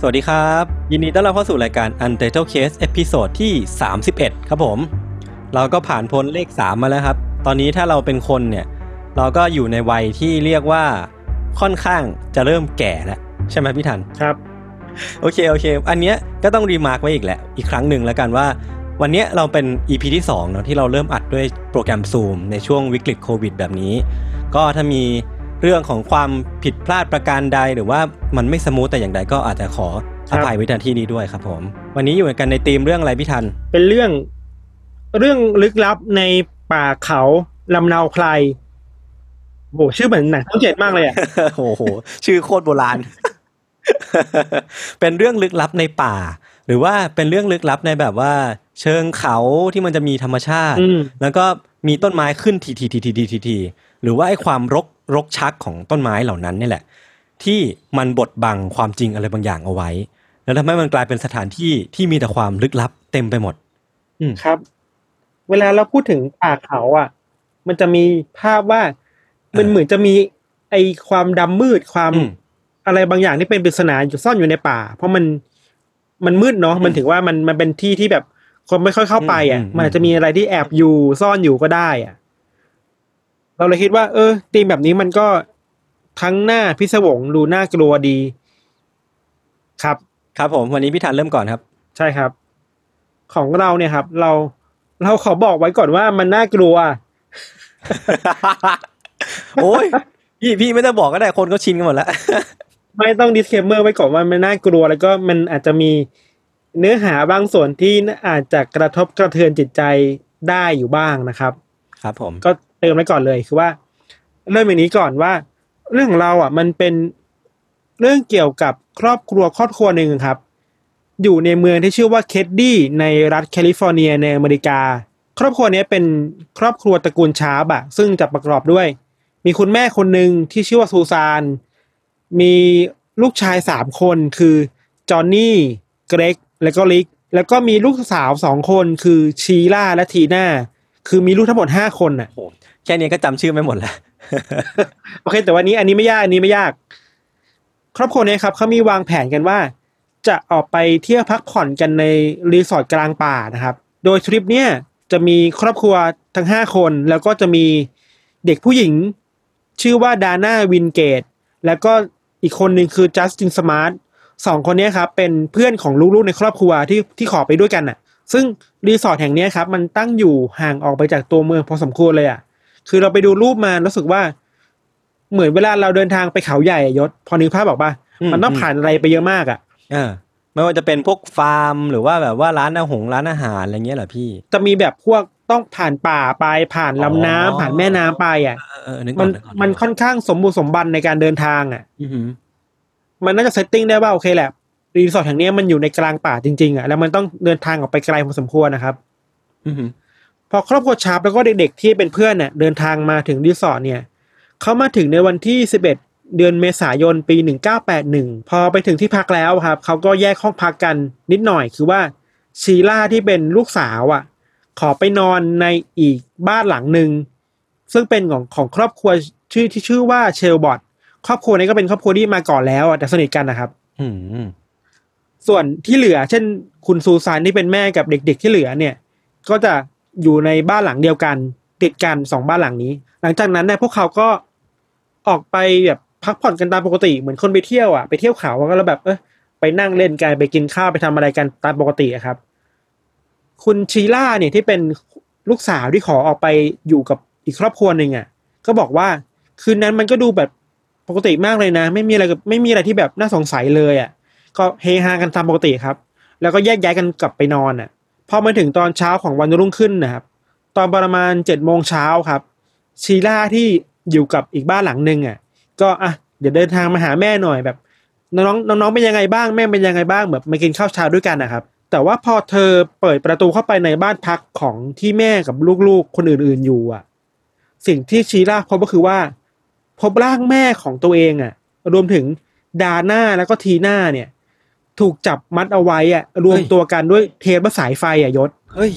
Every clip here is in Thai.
สวัสดีครับ ยินดีต้อนรับเข้าสู่รายการ Untitled Case episode ที่ 31 ครับผม เราก็ผ่านพ้นเลข 3 มาแล้วครับ ตอนนี้ถ้าเราเป็นคนเนี่ย เราก็อยู่ในวัยที่เรียกว่าค่อนข้างจะเริ่มแก่แล้ว ใช่ไหมพี่ธัญ ครับ โอเค โอเค อันเนี้ยก็ต้อง remark ไว้อีกแหละ อีกครั้งหนึ่งแล้วกันว่า วันเนี้ยเราเป็น EP ที่2เนาะที่เราเริ่มอัดด้วยโปรแกรม Zoom ในช่วงวิกฤตโควิดแบบนี้ ก็ถ้ามี เรื่องของความผิดพลาดประการใด หรือว่ามันไม่ smooth แต่อย่างใดก็อาจจะขอครัอบภัยไวินาที่นี้ด้วยครับผม วันนี้อยู่กันในธีมเรื่องอะไรพี่ทัน เป็นเรื่องเรื่องลึกลับในป่าเขาลำเนาไพรโหชื่อเหมือนหนังช่องเจ็ดมากเลยอะโอ้โห ชื่อโคตรโบราณ เป็นเรื่องลึกลับในป่า หรือว่าเป็นเรื่องลึกลับในแบบว่า เชิงเขาที่มันจะมีธรรมชาติอืมแล้วก็มีต้นไม้ขึ้นทีทีทีทีทีทีทีหรือว่าไอ้ความรก รกชักของต้นไม้เหล่านั้นนี่แหละ ที่มันบดบังความจริงอะไรบางอย่างเอาไว้ แล้วทำให้มันกลายเป็นสถานที่ที่มีแต่ความลึกลับเต็มไปหมด อืมครับ เวลาเราพูดถึงป่าเขาอะ มันจะมีภาพว่ามันเออเหมือนจะมีไอความดำมืดความอืมอะไรบางอย่างที่เป็นปริศนาอยู่ซ่อนอยู่ในป่า เพราะมันมันมืดเนาะอืมมันถึงว่ามันมันเป็นที่ที่แบบคนไม่ค่อยเข้าไปอะอืมอืมมันอาจจะมีอะไรที่แอบอยู่ซ่อนอยู่ก็ได้อะ เราเลยคิดว่า เออธีมแบบนี้มันก็ทั้งหน้าพิศวงดูน่ากลัวดี ครับ ครับผม วันนี้พี่ทันเริ่มก่อนครับ ใช่ครับ ของเราเนี่ยครับ เราเราขอบอกไว้ก่อนว่ามันน่ากลัว โอ้ยพี่พี่ไม่ต้องบอกก็ได้คนก็ชินกันหมดแล้ว ไม่ต้อง disclaimer ไว้ก่อนว่ามันน่ากลัวแล้วก็มันอาจจะมีเนื้อหาบางส่วนที่อาจจะกระทบกระเทือนจิตใจได้อยู่บ้างนะครับ ครับผมก็ เกริ่นไว้ก่อนเลยคือว่า เริ่มอย่างนี้ก่อนว่า เรื่องของเราอะ มันเป็นเรื่องเกี่ยวกับครอบครัวครอบครัวหนึ่งครับ อยู่ในเมืองที่ชื่อว่าเคดดี้ในรัฐแคลิฟอร์เนียในอเมริกา ครอบครัวนี้เป็นครอบครัวตระกูลชาร์ปอะซึ่งจะประกอบด้วย มีคุณแม่คนหนึ่งที่ชื่อว่าซูซานมีลูกชายสามคนคือจอห์นนี่เกรกแล้วก็ลิก แล้วก็มีลูกสาวสองคนคือชีล่าและทีน่าคือมีลูกทั้งหมดห้าคนน่ะ แค่นี้ก็จำชื่อไม่หมดแล้วโอเค แต่วันนี้อันนี้ไม่ยากอันนี้ไม่ยาก ครอบครัวเนี้ครับเขามีวางแผนกันว่า จะออกไปเที่ยวพักผ่อนกันในรีสอร์ทกลางป่านะครับ โดยทริปเนี้ยจะมีครอบครัวทั้งห้าคน แล้วก็จะมีเด็กผู้หญิง ชื่อว่าดาน่าวินเกต แล้วก็อีกคนหนึ่งคือจัสตินสมาร์ทสองคนนี้ครับเป็นเพื่อนของลูกๆในครอบครัวที่ที่ขอไปด้วยกันน่ะ ซึ่งรีสอร์ทแห่งนี้ครับ มันตั้งอยู่ห่างออกไปจากตัวเมืองพอสมควรเลยอะ คือเราไปดูรูปมารู้สึกว่า เหมือนเวลาเราเดินทางไปเขาใหญ่อะยชญ์ พอนึกภาพออกป่ะอืมมันต้องผ่านอะไรไปเยอะมากอะเออไม่ว่าจะเป็นพวกฟาร์ม หรือว่าแบบว่าร้านอาหงร้านอาหารอะไรเงี้ยเหรอพี่ จะมีแบบพวกต้องผ่านป่าไปผ่านลำน้ำอ๋อผ่านแม่น้ำไปอะเออเออนึกอมัอนกนึกออกมันค่อนข้างสมบูรณ์สมบันในการเดินทางอะอือหือมันน่าจะ setting ได้ว่าโอเคแหละรีสอร์ทแห่งเนี้ยมันอยู่ในกลางป่าจริงๆอะแล้วมันต้องเดินทางออกไปไกลพอสมควรนะครับ อือหือพอครอบครัวชาร์ปแล้วก็เด็กๆที่เป็นเพื่อนเนี่ยเดินทางมาถึงรีสอร์ทเนี่ยเขามาถึงในวันที่ 11 เดือนเมษายนปี 1981 พอไปถึงที่พักแล้วครับเขาก็แยกห้องพักกันนิดหน่อยคือว่าชีล่าที่เป็นลูกสาวอะ ขอไปนอนในอีกบ้านหลังหนึ่งซึ่งเป็นของของครอบครัวชื่อที่ชื่อว่าเชลบอทครอบครัวนี้ก็เป็นครอบครัวที่มาก่อนแล้วอะแต่สนิทกันนะครับ อืมส่วนที่เหลือ เช่น คุณซูซานที่เป็นแม่กับเด็ก ๆ ที่เหลือเนี่ย ก็จะ อยู่ในบ้านหลังเดียวกัน ติดกันสองบ้านหลังนี้ หลังจากนั้นเนี่ยพวกเขาก็ออกไปแบบพักผ่อนกันตามปกติเหมือนคนไปเที่ยวอะไปเที่ยวเขาแล้วแบบเออไปนั่งเล่นกันไปกินข้าวไปทำอะไรกันตามปกติครับ คุณชีล่าเนี่ยที่เป็นลูกสาวที่ขอออกไปอยู่กับอีกครอบครัวหนึ่งอะ ก็บอกว่าคืนนั้นมันก็ดูแบบปกติมากเลยนะ ไม่มีอะไรกับไม่มีอะไรที่แบบน่าสงสัยเลยอะ ก็เฮฮากันตามปกติครับ แล้วก็แยกย้ายกันกลับไปนอนอะ พอมาถึงตอนเช้าของวันรุ่งขึ้นนะครับ ตอนประมาณเจ็ดโมงเช้าครับ ชีล่าที่อยู่กับอีกบ้านหลังหนึ่งอะ ก็อะเดี๋ยวเดินทางมาหาแม่หน่อยแบบ น้องน้องเป็นยังไงบ้างแม่เป็นยังไงบ้างแบบมากินข้าวเช้าด้วยกันนะครับ แต่ว่าพอเธอเปิดประตูเข้าไปในบ้านพักของที่แม่กับลูกๆ คนอื่นๆอยู่อะ สิ่งที่ชีล่าพบก็คือว่า พบร่างแม่ของตัวเองอะ รวมถึงดาน่าแล้วก็ทีน่าเนี่ย ถูกจับมัดเอาไว้อะรวมตัวกันด้วยเทปและสายไฟอะยศเฮ้ย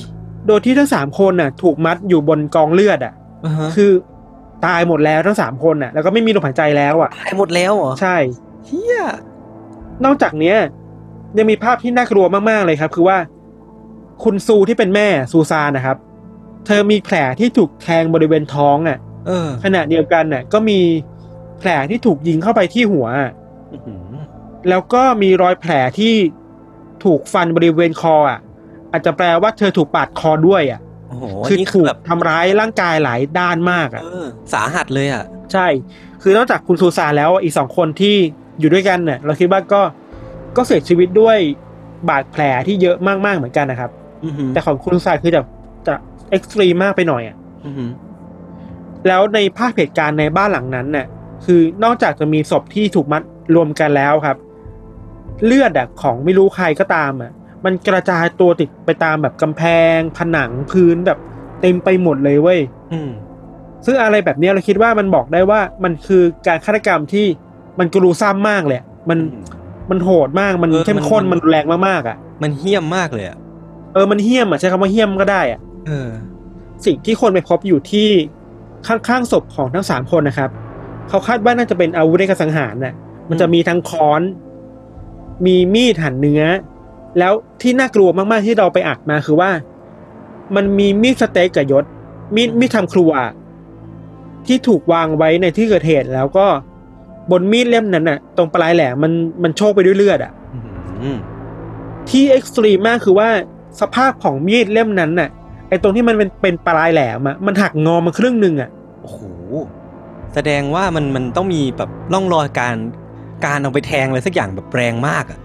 โดยที่ทั้งสามคนน่ะ ถูกมัดอยู่บนกองเลือดอะอ่าฮะคือตายหมดแล้วทั้งสามคนน่ะ แล้วก็ไม่มีลมหายใจแล้วอะตายหมดแล้วเหรอใช่เฮียนอกจากเนี้ยยังมีภาพที่น่ากลัวมากๆเลยครับ คือว่า คุณซูที่เป็นแม่ซูซานนะครับ เธอมีแผลที่ถูกแทงบริเวณท้องอะเออขณะเดียวกันน่ะ ก็มีแผลที่ถูกยิงเข้าไปที่หัวอะอื้อหือ แล้วก็มีรอยแผลที่ถูกฟันบริเวณคออะ อาจจะแปลว่าเธอถูกปาดคอด้วยอะโอ้โหคือนี่ถูกแบบทำร้ายร่างกายหลายด้านมากอะเออสาหัสเลยอะ ใช่ คือนอกจากคุณซูซานแล้วอีกสองคนที่อยู่ด้วยกันเนี่ยเราคิดว่าก็ก็เสียชีวิตด้วยบาดแผลที่เยอะมากๆเหมือนกันนะครับอือหือแต่ของคุณซูซานคือจะจะเอ็กซ์ตรีมมากไปหน่อยอะอือหือแล้วในภาพเหตุการณ์ในบ้านหลังนั้นเนี่ยคือนอกจากจะมีศพที่ถูกมัดรวมกันแล้วครับ เลือดอะของไม่รู้ใครก็ตามอะมันกระจายตัวติดไปตามแบบกำแพง ผนังพื้นแบบเต็มไปหมดเลยเว้ยอืมซึ่งอะไรแบบเนี้ยเราคิดว่ามันบอกได้ว่ามันคือการฆาตกรรมที่มันกรูซ้ำมากเลยอะมันมันโหดมากมันเออเข้มข้นมันมันรุนแรงมากๆอะ มันเหี้ยมมากเลยอะเออมันเหี้ยมอะใช้คำว่าเหี้ยมก็ได้อะเออ สิ่งที่คนไปพบอยู่ที่ข้างๆศพของทั้งสามคนนะครับ เขาคาดว่าน่าจะเป็นอาวุธในการสังหารน่ะ มันจะมีทั้งค้อน มีมีดหั่นเนื้อ แล้วที่น่ากลัวมากๆที่เราไปอ่านมาคือว่า มันมีมีดสเต็กอะยชญ์ มีดมีดทำครัว ที่ถูกวางไว้ในที่เกิดเหตุแล้วก็บนมีดเล่มนั้นน่ะ ตรงปลายแหลมมันมันโชกไปด้วยเลือดอะอืมที่ extreme มากคือว่าสภาพของมีดเล่มนั้นน่ะไอตรงที่มันเป็นเป็นปลายแหลมอะมันหักงอมาครึ่งหนึ่งอะโอ้โหแสดงว่ามันมันต้องมีแบบร่องรอยการ การเอาไปแทงอะไรสักอย่างแบบแรงมากอะ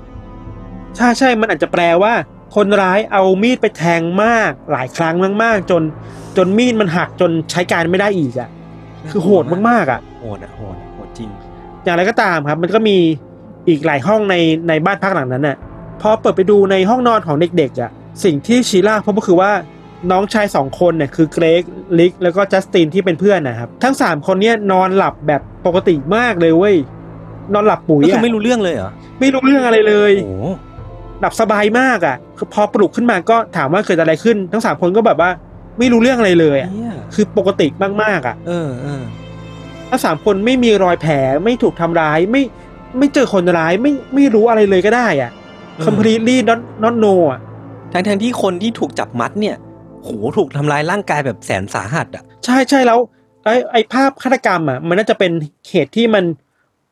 ใช่ใช่มันอาจจะแปลว่า คนร้ายเอามีดไปแทงมากหลายครั้งมากๆจน จนมีดมันหักจนใช้การไม่ได้อีกอะ คือโหดมากๆอะโหดอะโหดอะโหดจริง อย่างไรก็ตามครับ มันก็มีอีกหลายห้องในในบ้านพักหลังนั้นน่ะพอเปิดไปดูในห้องนอนของเด็กๆอะสิ่งที่ชีล่าพบก็คือว่าน้องชายสองคนเนี่ยคือเกรกลิก แล้วก็จัสตินที่เป็นเพื่อนนะครับ ทั้งสามคนเนี่ยนอนหลับแบบปกติมากเลยเว้ย นอนหลับปุ๋ยก็คืออะไม่รู้เรื่องเลยเหรอไม่รู้เรื่องอะไรเลย โอ้โหหลับสบายมากอะคือพอปลุกขึ้นมาก็ถามว่าเกิดอะไรขึ้น ทั้งสามคนก็แบบว่า ไม่รู้เรื่องอะไรเลยอะเหี้ยคือปกติมากๆอะเออเออทั้งสามคนไม่มีรอยแผลไม่ถูกทำร้ายไม่ไม่เจอคนร้ายไม่ไม่รู้อะไรเลยก็ได้อะ completely not not know อะทั้งทั้งที่คนที่ถูกจับมัดเนี่ยโหถูกทำร้ายร่างกายแบบแสนสาหัสอะ ใช่ใช่แล้วไอ้ไอ้ภาพฆาตกรรมอะ มันน่าจะเป็นเหตุที่มัน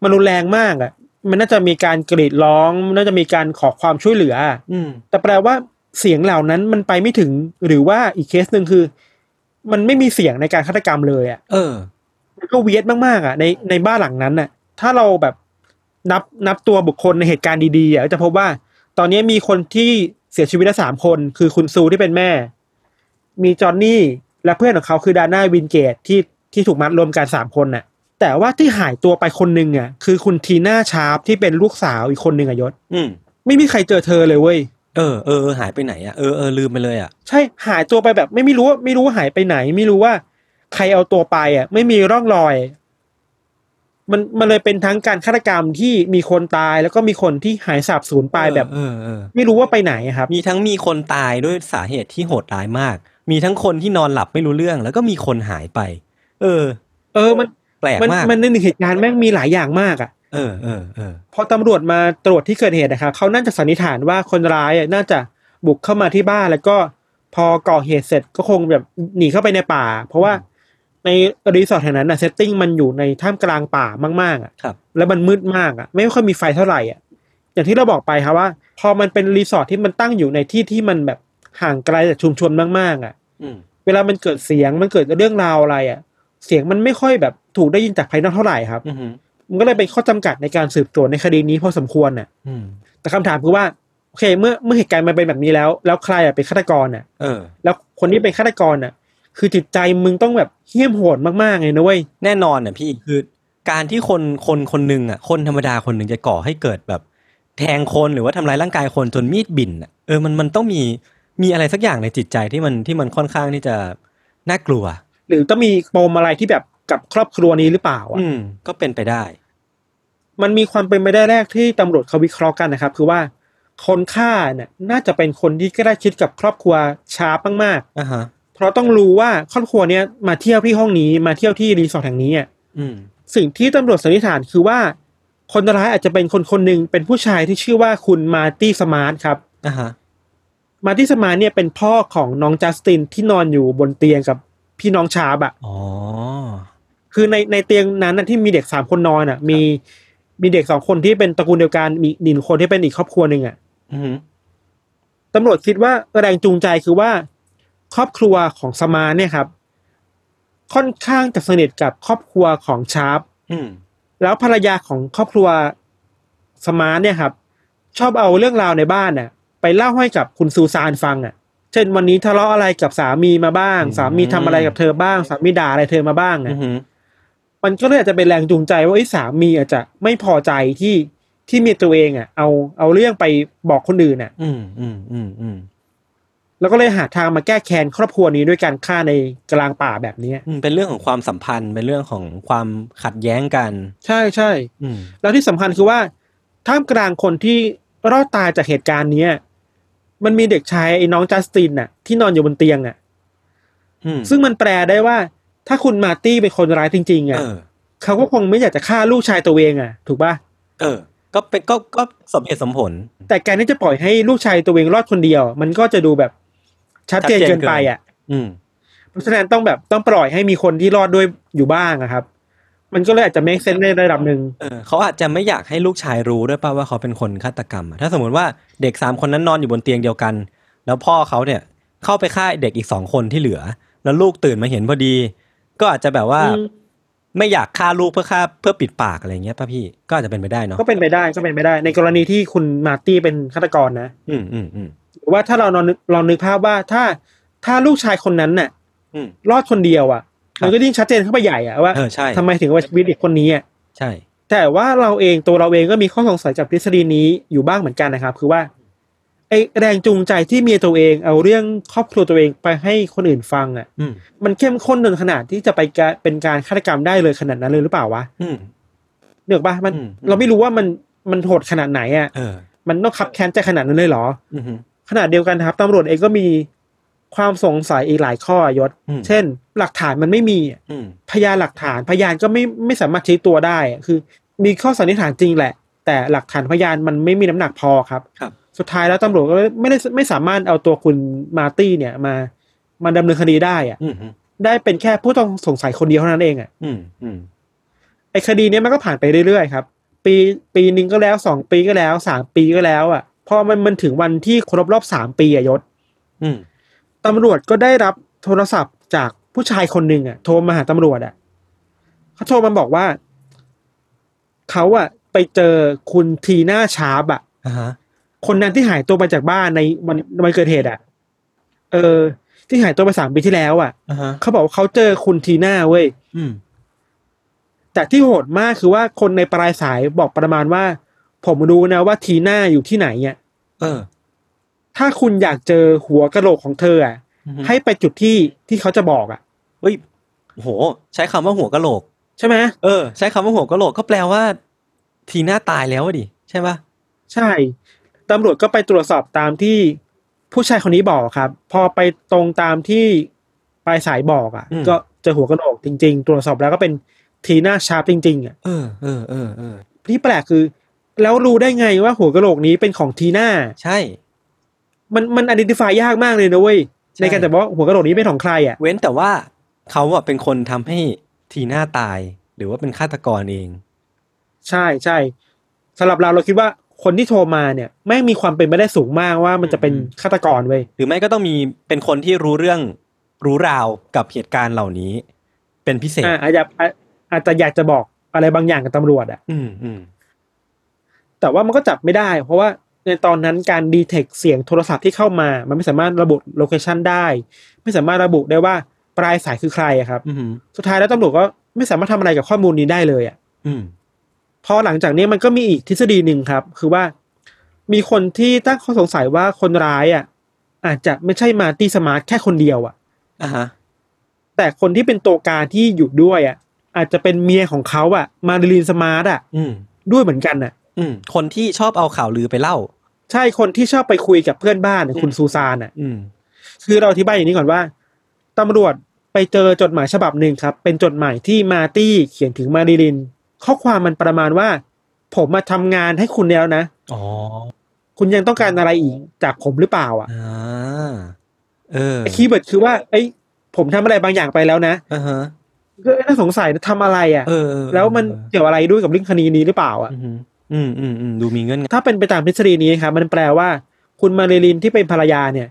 มันรุนแรงมากอะ มันน่าจะมีการกรีดร้องมันน่าจะมีการขอความช่วยเหลืออะอืมแต่แปลว่าเสียงเหล่านั้นมันไปไม่ถึง หรือว่าอีกเคสหนึ่งคือ มันไม่มีเสียงในการฆาตกรรมเลยอะ เออ มันก็เวียดมากๆอะในในบ้านหลังนั้นน่ะ ถ้าเราแบบนับนับตัวบุคคลในเหตุการณ์ดีๆอะก็จะพบว่า ตอนนี้มีคนที่เสียชีวิตแล้วสามคน คือคุณซูที่เป็นแม่ มีจอห์นนี่และเพื่อนของเขาคือดาน่าวินเกตที่ที่ถูกมัดรวมกันสามคนน่ะ แต่ว่าที่หายตัวไปคนหนึ่งอะคือคุณทีน่าชาร์ปที่เป็นลูกสาวอีกคนหนึ่งอะยศอืมไม่มีใครเจอเธอเลยเว้ยเออเออเออหายไปไหนอะเออเออลืมไปเลยอะใช่หายตัวไปแบบ ไม่ไม่รู้ว่าไม่รู้ว่าหายไปไหน ไม่รู้ว่า ใครเอาตัวไปอะ ไม่มีร่องรอย มันมันเลยเป็นทั้งการฆาตกรรมที่มีคนตายแล้วก็มีคนที่หายสาบสูญไปแบบเออเออไม่รู้ว่าไปไหนอะครับ มีทั้งมีคนตายด้วยสาเหตุที่โหดร้ายมาก มีทั้งคนที่นอนหลับไม่รู้เรื่อง แล้วก็มีคนหายไป เออ เออมัน แปลกมันมากมันในหนึ่งเหตุการณ์แม่งมีหลายอย่างมากอะเออเออเออพอตำรวจมาตรวจที่เกิดเหตุนะครับเขาน่าจะสันนิษฐานว่าคนร้ายอะน่าจะบุกเข้ามาที่บ้านแล้วก็พอก่อเหตุเสร็จก็คงแบบหนีเข้าไปในป่า เพราะว่าในรีสอร์ทแห่งนั้นนะ setting มันอยู่ในท่ามกลางป่ามากๆอะครับแล้วมันมืดมากอะ ไม่ค่อยมีไฟเท่าไหร่อะ อย่างที่เราบอกไปครับว่า พอมันเป็นรีสอร์ทที่มันตั้งอยู่ในที่ที่มันแบบห่างไกลจากชุมชนมากๆ อะอืมเวลามันเกิดเสียงมันเกิดเรื่องราวอะไรอะ เสียงมันไม่ค่อยแบบ ถูกได้ยินจากภายนอกเท่าไหร่ครับอืมมันก็เลยเป็นข้อจำกัดในการสืบสวนในคดีนี้พอสมควรน่ะอืมแต่คำถามคือว่าโอเค เมื่อเมื่อเหตุการณ์มันเป็นแบบนี้แล้ว แล้วใครอะเป็นฆาตกรน่ะเออแล้วคนที่เป็นฆาตกรน่ะ คือจิตใจมึงต้องแบบเหี้ยมโหดมากๆเลยนะเว้ยแน่นอนอะพี่คือการที่คนคนคนหนึ่งอะ คนธรรมดาคนหนึ่งจะก่อให้เกิดแบบ แทงคนหรือว่าทำร้ายร่างกายคนจนมีดบินอะเออมันมันต้องมีมีอะไรสักอย่างในจิตใจที่มันที่มันค่อนข้างที่จะน่ากลัว หรือต้องมีปมอะไรที่แบบ กับครอบครัวนี้หรือเปล่าอะอืมก็เป็นไปได้ มันมีความเป็นไปได้แรกที่ตำรวจเขาวิเคราะห์กันนะครับ คือว่าคนฆ่าเนี่ยน่าจะเป็นคนที่ใกล้ชิดกับครอบครัวชาร์ปมากอ่าฮะ ๆเพราะต้องรู้ว่าครอบครัวเนี้ยมาเที่ยวที่ห้องนี้มาเที่ยวที่รีสอร์ทแห่งนี้อะอืม สิ่งที่ตำรวจสันนิษฐานคือว่า คนร้ายอาจจะเป็นคนคนหนึ่งเป็นผู้ชายที่ชื่อว่าคุณมาร์ตี้สมาร์ทครับ อ่าฮะ มาร์ตี้สมาร์ทเนี่ยเป็นพ่อของน้องจัสตินที่นอนอยู่บนเตียงกับพี่น้องชาร์ปอะอ๋อ คือในในเตียงนั้นน่ะที่มีเด็กสามคนนอนอะ มีมีเด็กสองคนที่เป็นตระกูลเดียวกันมีอีกหนึ่งคนที่เป็นอีกครอบครัวหนึ่งอะอือฮึตำรวจคิดว่าแรงจูงใจคือว่า ครอบครัวของสมาร์ทเนี่ยครับ ค่อนข้างจะสนิทกับครอบครัวของชาร์ปอืมแล้วภรรยาของครอบครัวสมาร์ทเนี่ยครับ ชอบเอาเรื่องราวในบ้านน่ะ ไปเล่าให้กับคุณซูซานฟังอะ เช่นวันนี้ทะเลาะอะไรกับสามีมาบ้าง สามีทำอะไรกับเธอบ้าง สามีด่าอะไรเธอมาบ้างอือะอฮึ มันก็เลยอาจจะเป็นแรงจูงใจว่าไอ้ยสามีอาจจะไม่พอใจที่ที่เมียตัวเองอะ เอาเอาเรื่องไปบอกคนอื่นอะ อืมอืมอืมอืมแล้วก็เลยหาทางมาแก้แค้นครอบครัวนี้ด้วยการฆ่าในกลางป่าแบบเนี้ยอืมเป็นเรื่องของความสัมพันธ์ เป็นเรื่องของความขัดแย้งกัน ใช่ใช่อืมแล้วที่สำคัญคือว่าท่ามกลางคนที่รอดตายจากเหตุการณ์เนี้ยมันมีเด็กชายไอ้น้องจัสตินน่ะ ที่นอนอยู่บนเตียงอะอืมซึ่งมันแปลได้ว่า ถ้าคุณมาร์ตี้เป็นคนร้ายจริง ๆอะเออ เขาก็คงไม่อยากจะฆ่าลูกชายตัวเองอะ ถูกปะเออ ก็เป็นก็ก็สมเหตุสมผล แต่การที่จะปล่อยให้ลูกชายตัวเองรอดคนเดียว มันก็จะดูแบบชัดเจนชัดเจนเกินไปอะ อืม เพราะฉะนั้นต้องแบบต้องปล่อยให้มีคนที่รอดด้วยอยู่บ้างอะครับ มันก็เลยอาจจะ make sense ในระดับหนึ่งเออเขาอาจจะไม่อยากให้ลูกชายรู้ด้วยป่ะว่าเขาเป็นคนฆาตกรรมอะถ้าสมมติว่าเด็กสามคนนั้นนอนอยู่บนเตียงเดียวกัน แล้วพ่อเขาเนี่ยเข้าไปฆ่าเด็กอีกสองคนที่เหลือ แล้วลูกตื่นมาเห็นพอดี ก็อาจจะแบบว่าอืมไม่อยากฆ่าลูกเพื่อฆ่าเพื่อปิดปากอะไรเงี้ยป่ะพี่ก็อาจจะเป็นไปได้เนาะก็เป็นไปได้ก็เป็นไปได้ ในกรณีที่คุณมาร์ตี้เป็นฆาตกรนะ อืมอืมอืมหรือว่าถ้าเราลองนึกลองนึกภาพว่าถ้าถ้าลูกชายคนนั้นน่ะอืมรอดคนเดียวอะครับมันก็ยิ่งชัดเจนเข้าไปใหญ่อะว่าเออใช่ทำไมถึงว่าชีวิตเด็กคนนี้อะใช่ แต่ว่าเราเองตัวเราเองก็มีข้อสงสัยกับทฤษฎีนี้อยู่บ้างเหมือนกันนะครับ คือว่า ไอแรงจูงใจที่เมียตัวเองเอาเรื่องครอบครัวตัวเองไปให้คนอื่นฟังอะอืมมันเข้มข้นจนขนาดที่จะไปการเป็นการฆาตกรรมได้เลยขนาดนั้นเลยหรือเปล่าวะอืมเนือกปะมันอืมเราไม่รู้ว่ามันมันโหดขนาดไหนอะเออมันต้องคับแค้นใจขนาดนั้นเลยเหรออืมขนาดเดียวกันนะครับตำรวจเองก็มีความสงสัยอีกหลายข้อยศอืมเช่น หลักฐานมันไม่มีอะอืมพยานหลักฐานพยานก็ไม่ไม่สามารถชี้ตัวได้อะคือ มีข้อสันนิษฐานจริงแหละ แต่หลักฐานพยานมันไม่มีน้ำหนักพอครับ ครับ สุดท้ายแล้วตำรวจก็ไม่ได้ไม่สามารถเอาตัวคุณมาร์ตี้เนี่ยมามาดำเนินคดีได้อะอืมได้เป็นแค่ผู้ต้องสงสัยคนเดียวเท่านั้นเองอะอืมอืมไอ้คดีเนี้ยมันก็ผ่านไปเรื่อยๆครับ ปีปีหนึ่งก็แล้วสองปีก็แล้วสามปีก็แล้ว อะพอมันมันถึงวันที่ครบรอบสามปีอะยศอืมตำรวจก็ได้รับโทรศัพท์จากผู้ชายคนหนึ่งอะ โทรมาหาตำรวจอะเขาโทรมาบอกว่าเขาอะ ไปเจอคุณทีน่าชาร์ปอะอ่าฮะ คนนั้นที่หายตัวไปจากบ้านในวันวันเกิดเหตุอะ เออ ที่หายตัวไปสามปีที่แล้ว อะอ่าฮะเขาบอกว่าเขาเจอคุณทีน่าเว้ยอืมแต่ที่โหดมากคือว่าคนในปลายสายบอกประมาณว่า ผมรู้นะว่าทีน่าอยู่ที่ไหนเนี่ยเออ ถ้าคุณอยากเจอหัวกะโหลกของเธออะอือฮึให้ไปจุดที่ที่เขาจะบอกอะเฮ้ยโห ใช้คำว่าหัวกะโหลก ใช่ไหมเออ ใช้คำว่าหัวกะโหลกก็แปลว่า ทีน่าตายแล้วอะดิใช่ปะใช่ ตำรวจก็ไปตรวจสอบตามที่ผู้ชายคนนี้บอกครับ พอไปตรงตามที่ปลายสายบอกอะ ก็เจอหัวกะโหลกจริง ๆ ตรวจสอบแล้วก็เป็นทีน่าชาร์ปจริง ๆ อะเออเออเออเออที่แปลกคือ แล้วรู้ได้ไงว่าหัวกะโหลกนี้เป็นของทีน่าใช่ มันมันอ d ด n t i ฟายยากมากเลยนะเว้ยใช่ในการแต่ว่าหัวกะโหลกนี้เป็นของใครอะ เว้นแต่ว่าเขาอะเป็นคนทำให้ทีน่าตาย หรือว่าเป็นฆาตกรเอง ใช่ใช่สำหรับเราเราคิดว่า คนที่โทรมาเนี่ยไม่มีความเป็นไปได้สูงมากว่ามันจะเป็นฆาตกรเว้ยหรือไม่ก็ต้องมีเป็นคนที่รู้เรื่องรู้ราวกับเหตุการณ์เหล่านี้ เป็นพิเศษอ่าอาจจะอาอาจจะอยากจะบอกอะไรบางอย่างกับตำรวจอะ อืมอืมแต่ว่ามันก็จับไม่ได้ เพราะว่าในตอนนั้นการดีเทคเสียงโทรศัพท์ที่เข้ามา มันไม่สามารถระบุโลเคชันได้ ไม่สามารถระบุได้ว่าปลายสายคือใครอะครับอืมสุดท้ายแล้วตำรวจก็ไม่สามารถทำอะไรกับข้อมูลนี้ได้เลยอะอืม พอหลังจากนี้มันก็มีอีกทฤษฎีหนึ่งครับ คือว่ามีคนที่ตั้งข้อสงสัยว่าคนร้ายอะ อาจจะไม่ใช่มาร์ตี้สมาร์ทแค่คนเดียวอะอ่าฮะแต่คนที่เป็นตัวการที่อยู่ด้วยอะ อาจจะเป็นเมียของเขาอะ มาริลีนสมาร์ทอะอืมด้วยเหมือนกันอะ อืม คนที่ชอบเอาข่าวลือไปเล่า ใช่คนที่ชอบไปคุยกับเพื่อนบ้านอะคุณซูซานอะ อืม คือเราอธิบายอย่างนี้ก่อนว่าตำรวจไปเจอจดหมายฉบับหนึ่งครับ เป็นจดหมายที่มาร์ตี้เขียนถึงมาริลิน ข้อความมันประมาณว่า ผมมาทำงานให้คุณแล้วนะอ๋อคุณยังต้องการอะไรอีกจากผมหรือเปล่า อะอ่าเออไอ้ keyword คือว่าไอ้ย ผมทำอะไรบางอย่างไปแล้วนะอ่าฮะก็น่าสงสัยนะทำอะไรอะเออเออแล้วมันเกี่ยวอะไรด้วยกับเรื่องคดีนี้หรือเปล่า อะ อืมอืมอืมอืมดูมีเงื่อนงถ้าเป็นไปตามทฤษฎีนี้ครับมันแปลว่า คุณมาริลินที่เป็นภรรยาเนี่ย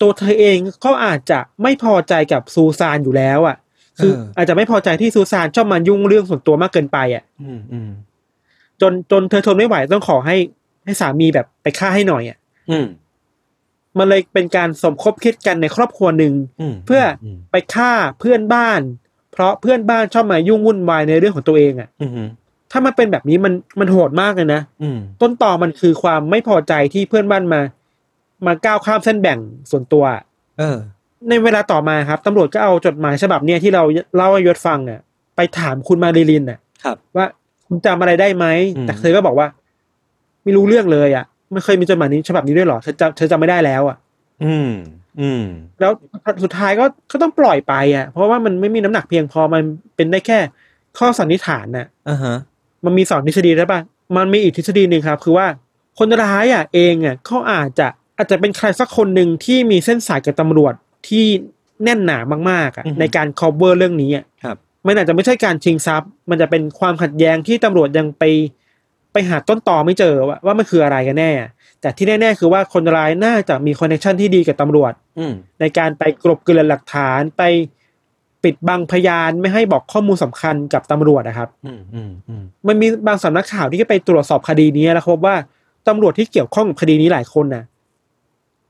ตัวเธอเองก็อาจจะไม่พอใจกับซูซานอยู่แล้ว อะ คืออาจจะไม่พอใจที่ซูซานชอบมายุ่งเรื่องส่วนตัวมากเกินไปอะอืมอืมจนจนเธอทนไม่ไหวต้องขอให้ให้สามีแบบไปฆ่าให้หน่อยอะอืมมันเลยเป็นการสมคบคิดกันในครอบครัวหนึ่งอืมเพื่ออมไปฆ่าเพื่อนบ้าน เพราะเพื่อนบ้านชอบมายุ่งวุ่นวายในเรื่องของตัวเองอะอืมถ้ามันเป็นแบบนี้มันมันโหดมากเลยนะอืมต้นต่อมันคือความไม่พอใจที่เพื่อนบ้านมา มาก้าวข้ามเส้นแบ่งส่วนตัว เออ ในเวลาต่อมาครับตำรวจก็เอาจดหมายฉบับเนี้ยที่เราเล่าให้ยศฟังอะ ไปถามคุณมาริลินอะครับว่าคุณจำอะไรได้ไหมอืมแต่เธอก็บอกว่า ไม่รู้เรื่องเลยอะไม่เคยมีจดหมายนี้ฉบับนี้ด้วยเหรอเธอจำเธอจำไม่ได้แล้วอะ อืม อืม แล้วสุดท้ายก็ก็ต้องปล่อยไปอะ เพราะว่ามันไม่มีน้ำหนักเพียงพอมันเป็นได้แค่ข้อสันนิษฐานน่ะอ่าฮะ มันมีสองทฤษฎีใช่ปะมันมีอีกทฤษฎีหนึ่งครับ คือว่าคนร้ายอะ เองอะเขาอาจจะอาจจะเป็นใครสักคนหนึ่งที่มีเส้นสายกับตำรวจ ที่แน่นหนามากๆอะในการ cover เรื่องนี้อะครับมันอาจจะไม่ใช่การชิงทรัพย์ มันจะเป็นความขัดแย้งที่ตำรวจยังไปไปหาต้นตอไม่เจอว่าว่ามันคืออะไรกันแน่ แต่ที่แน่ ๆ คือว่าคนร้ายน่าจะมี connection ที่ดีกับตำรวจอืมในการไปกลบเกลื่อนหลักฐานไปปิดบังพยานไม่ให้บอกข้อมูลสำคัญกับตำรวจนะครับ อืมอืมอืมมันมีบางสำนักข่าวที่ก็ไปตรวจสอบคดีนี้แล้วพบว่าตำรวจที่เกี่ยวข้องกับคดีนี้หลายคนน่ะ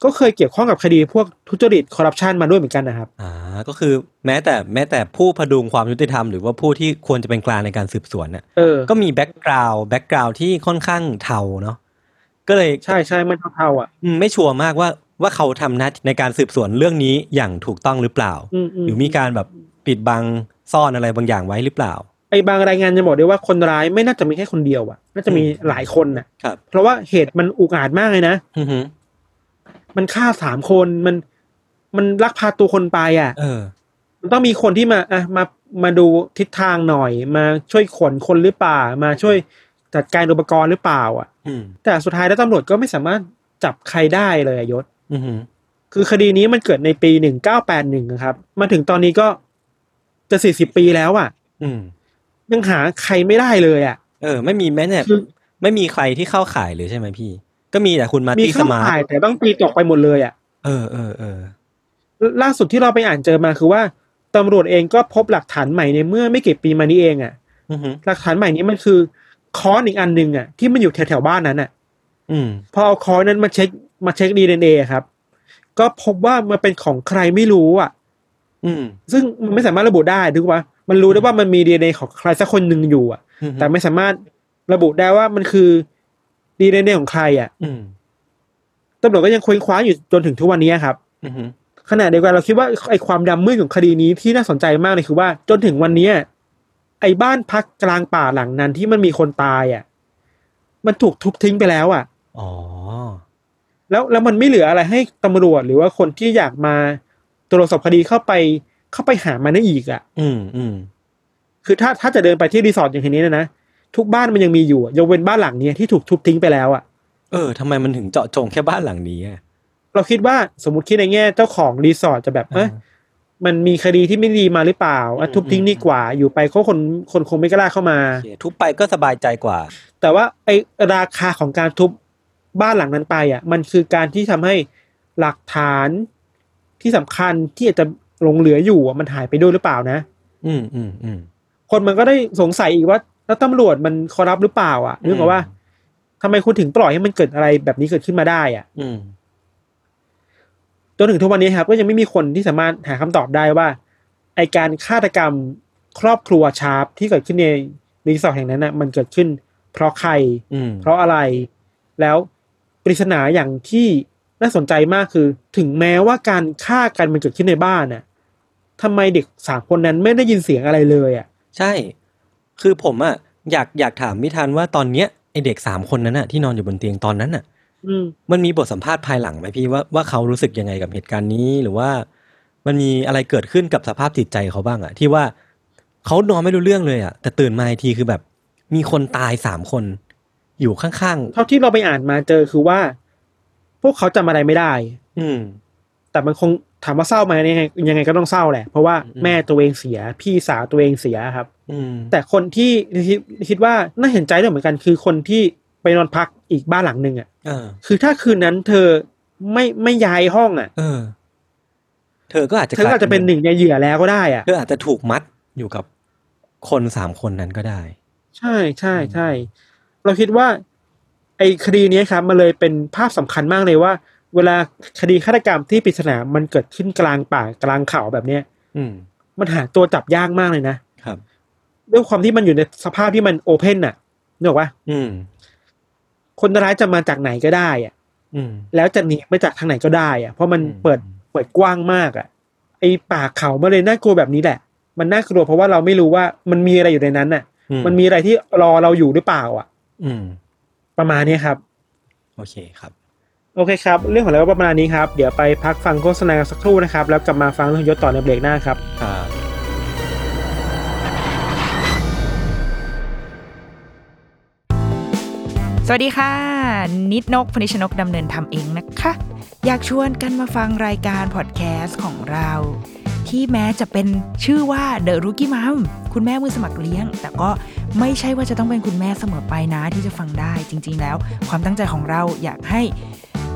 ก็เคยเกี่ยวข้องกับคดีพวกทุจริตคอร์รัปชันมาด้วยเหมือนกันนะครับอ่าก็คือแม้แต่แม้แต่ผู้ผดุงความยุติธรรมหรือว่าผู้ที่ควรจะเป็นกลางในการสืบสวนเนี่ยเออก็มี background background ที่ค่อนข้างเทาเนาะก็เลยใช่ใช่มันเทาๆอะอืมไม่ชัวร์มากว่าว่าเขาทำหน้าที่ในการสืบสวนเรื่องนี้อย่างถูกต้องหรือเปล่าอืมอืมหรือมีการแบบปิดบังซ่อนอะไรบางอย่างไว้หรือเปล่าไอ้บางรายงานจะบอกได้ว่าคนร้ายไม่น่าจะมีแค่คนเดียวอะ น่าจะมีหลายคนน่ะครับ เพราะว่าเหตุมันอุกอาจมากเลยนะอือฮึ มันฆ่าสามคนมันมันลักพาตัวคนไปอะ เออ มันต้องมีคนที่มาอะมามาดูทิศทางหน่อย มาช่วยขนคนหรือเปล่า มาช่วยจัดการอุปกรณ์หรือเปล่า อะอืมแต่สุดท้ายแล้วตำรวจก็ไม่สามารถจับใครได้เลยอะยศอือฮึคือคดีนี้มันเกิดในปีหนึ่งเก้าแปดหนึ่งครับ มาถึงตอนนี้ก็จะสี่สิบปีแล้วอะอืมยังหาใครไม่ได้เลยอะ เออ ไม่มีแม้แต่คือไม่มีใครที่เข้าข่ายเลยใช่ไหมพี่ ก็มีแต่คุณมาร์มีตี้สเข้ามาร์ข่ายทแต่ต้องตีตกไปหมดเลยอะเออเออเออล่าสุดที่เราไปอ่านเจอมาคือว่าตำรวจเองก็พบหลักฐานใหม่ในเมื่อไม่กี่ปีมานี้เองอะอือฮึหลักฐานใหม่นี้มันคือค้อนอีกอันหนึ่งอะที่มันอยู่แถวๆบ้านนั้นอะ อืม พอเอาค้อนนั้นมาเช็คมาเช็คดีเอ็นเอครับ ก็พบว่ามันเป็นของใครไม่รู้อะ อืม ซึ่งมันไม่สามารถระบุได้ถูกปะมันรู้ได้ว่ามันมีดีเอ็นเอของใครสักคนหนึ่งอยู่อะอือฮึแต่ไม่สามารถระบุได้ว่ามันคือ ดีเอ็นเอของใครอะอืมตำรวจก็ยังค้นคว้าอยู่จนถึงทุกวันนี้ครับอือฮึขณะเดียวกันเราคิดว่าไอ้ความดำมืดของคดีนี้ที่น่าสนใจมากเลยคือว่าจนถึงวันเนี้ยไอ้บ้านพักกลางป่าหลังนั้นที่มันมีคนตายอะ มันถูกทุบทิ้งไปแล้วอะอ๋อแล้วแล้วมันไม่เหลืออะไรให้ตำรวจหรือว่าคนที่อยากมาตรวจสอบคดีเข้าไปเข้าไปหามันได้อีกอะ อืมอืมคือถ้าถ้าจะเดินไปที่รีสอร์ทอย่างนี้นะนะ ทุกบ้านมันยังมีอยู่อะยกเว้นบ้านหลังเนี้ยที่ถูกทุบทิ้งไปแล้วอะเออทำไมมันถึงเจาะจงแค่บ้านหลังนี้อะเราคิดว่าสมมติคิดในแง่เจ้าของรีสอร์ทจะแบบเอ้ยอ่ามันมีคดีที่ไม่ดีมาหรือเปล่าอะอืมทุบทิ้งดีกว่า อยู่ไปเขาคนคนคงไม่กล้าเข้ามาโอเคทุบไปก็สบายใจกว่า แต่ว่าไอราคาของการทุบบ้านหลังนั้นไปอะ มันคือการที่ทำให้หลักฐานที่สำคัญที่อาจจะหลงเหลืออยู่อะมันหายไปด้วยหรือเปล่านะ อืมอืมอืมคนมันก็ได้สงสัยอีกว่า แล้วตำรวจมันคอรับหรือเปล่า อะนึกออกว่าทำไมคุณถึงปล่อยให้มันเกิดอะไรแบบนี้เกิดขึ้นมาได้ อะ อืมจนถึงทุกวันนี้ครับ ก็ยังไม่มีคนที่สามารถหาคำตอบได้ว่า ไอการฆาตกรรมครอบครัวชาร์ปที่เกิดขึ้นในรีสอร์ทแห่งนั้นน่ะ มันเกิดขึ้น เพราะใครอืมเพราะอะไร แล้วปริศนาอย่างที่น่าสนใจมากคือ ถึงแม้ว่าการฆ่ากันมันเกิดขึ้นในบ้านน่ะทำไมเด็กสามคนนั้นไม่ได้ยินเสียงอะไรเลย อะ ใช่ คือผมอะอยากอยากถามมิทันว่าตอนเนี้ยไอเด็กสามคนนั้นอะที่นอนอยู่บนเตียงตอนนั้นอะอืมมันมีบทสัมภาษณ์ภายหลังไหมพี่ว่าว่าเขารู้สึกยังไงกับเหตุการณ์นี้หรือว่า มันมีอะไรเกิดขึ้นกับสภาพจิตใจเขาบ้างอะที่ว่าเขานอนไม่รู้เรื่องเลยอะแต่ตื่นมาอีกทีคือแบบ มีคนตายสามคน อยู่ข้างเท่าที่เราไปอ่านมาเจอคือว่า พวกเขาจำอะไรไม่ได้ๆอืม แต่มันคง ถามว่าเศร้าไหมยังไงยังไงก็ต้องเศร้าแหละ เพราะว่าอืมแม่ตัวเองเสีย พี่สาวตัวเองเสียครับ อืมแต่คนที่คิดคิดว่าน่าเห็นใจด้วยเหมือนกันคือคนที่ไปนอนพักอีกบ้านหลังหนึ่งอะเออคือถ้าคืนนั้นเธอไม่ไม่ย้ายห้องอะเออเธอก็อาจจะเธอก็อาจจะเป็นหนึ่งในเหยื่อแล้วก็ได้อะเธออาจจะถูกมัดอยู่กับคนสามคนนั้นก็ได้ ใช่ใช่ใช่เราคิดว่า ไอ้คดีเนี้ยครับมันเลยเป็นภาพสำคัญมากเลยว่า เวลาคดีฆาตกรรมที่ปริศนามันเกิดขึ้นกลางป่ากลางเขาแบบเนี้ยอืม มันหาตัวจับยากมากเลยนะครับ ด้วยความที่มันอยู่ในสภาพที่มันโอเพนน่ะนึกออกปะอืม คนร้ายจะมาจากไหนก็ได้อะ อืม แล้วจะหนีมาจากทางไหนก็ได้อะ เพราะมันอืม เปิดเปิดกว้างมากอะ ไอ้ป่าเขามาเลยน่ากลัวแบบนี้แหละ มันน่ากลัวเพราะว่าเราไม่รู้ว่ามันมีอะไรอยู่ในนั้นน่ะ อืมันมีอะไรที่รอเราอยู่หรือเปล่า อะ อืม ประมาณนี้ครับ โอเคครับ โอเคครับ เรื่องของเราก็ประมาณนี้ครับ เดี๋ยวไปพักฟังโฆษณาสักครู่นะครับ แล้วกลับมาฟังเรื่องยศต่อในเบรกหน้าครับครับสวัสดีค่ะ นิดนกพนิชนกดำเนินทำเองนะคะ อยากชวนกันมาฟังรายการพอดแคสต์ของเรา ที่แม้จะเป็นชื่อว่า The Rookie Mom คุณแม่มือสมัครเลี้ยง แต่ก็ไม่ใช่ว่าจะต้องเป็นคุณแม่เสมอไปนะที่จะฟังได้จริง ๆ แล้ว ความตั้งใจของเราอยากให้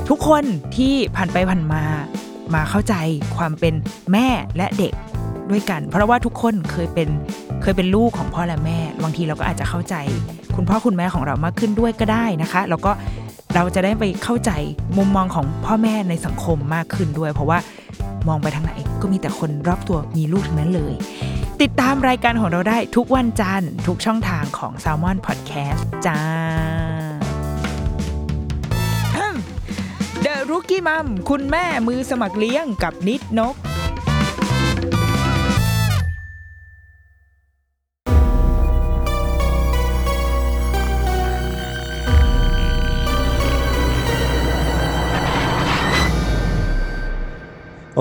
ทุกคนที่ผ่านไปผ่านมา มาเข้าใจความเป็นแม่และเด็กด้วยกัน เพราะว่าทุกคนเคยเป็นเคยเป็นลูกของพ่อและแม่ บางทีเราก็อาจจะเข้าใจ คุณพ่อคุณแม่ของเรามากขึ้นด้วยก็ได้นะคะ แล้วก็เราจะได้ไปเข้าใจมุมมองของพ่อแม่ในสังคมมากขึ้นด้วย เพราะว่ามองไปทางไหนก็มีแต่คนรอบตัวมีลูกทั้งนั้นเลย ติดตามรายการของเราได้ทุกวันจันทร์ทุกช่องทางของ s a l m o n Podcast จ้า The Rookie Mom คุณแม่มือสมัครเลี้ยงกับนิดนก โอ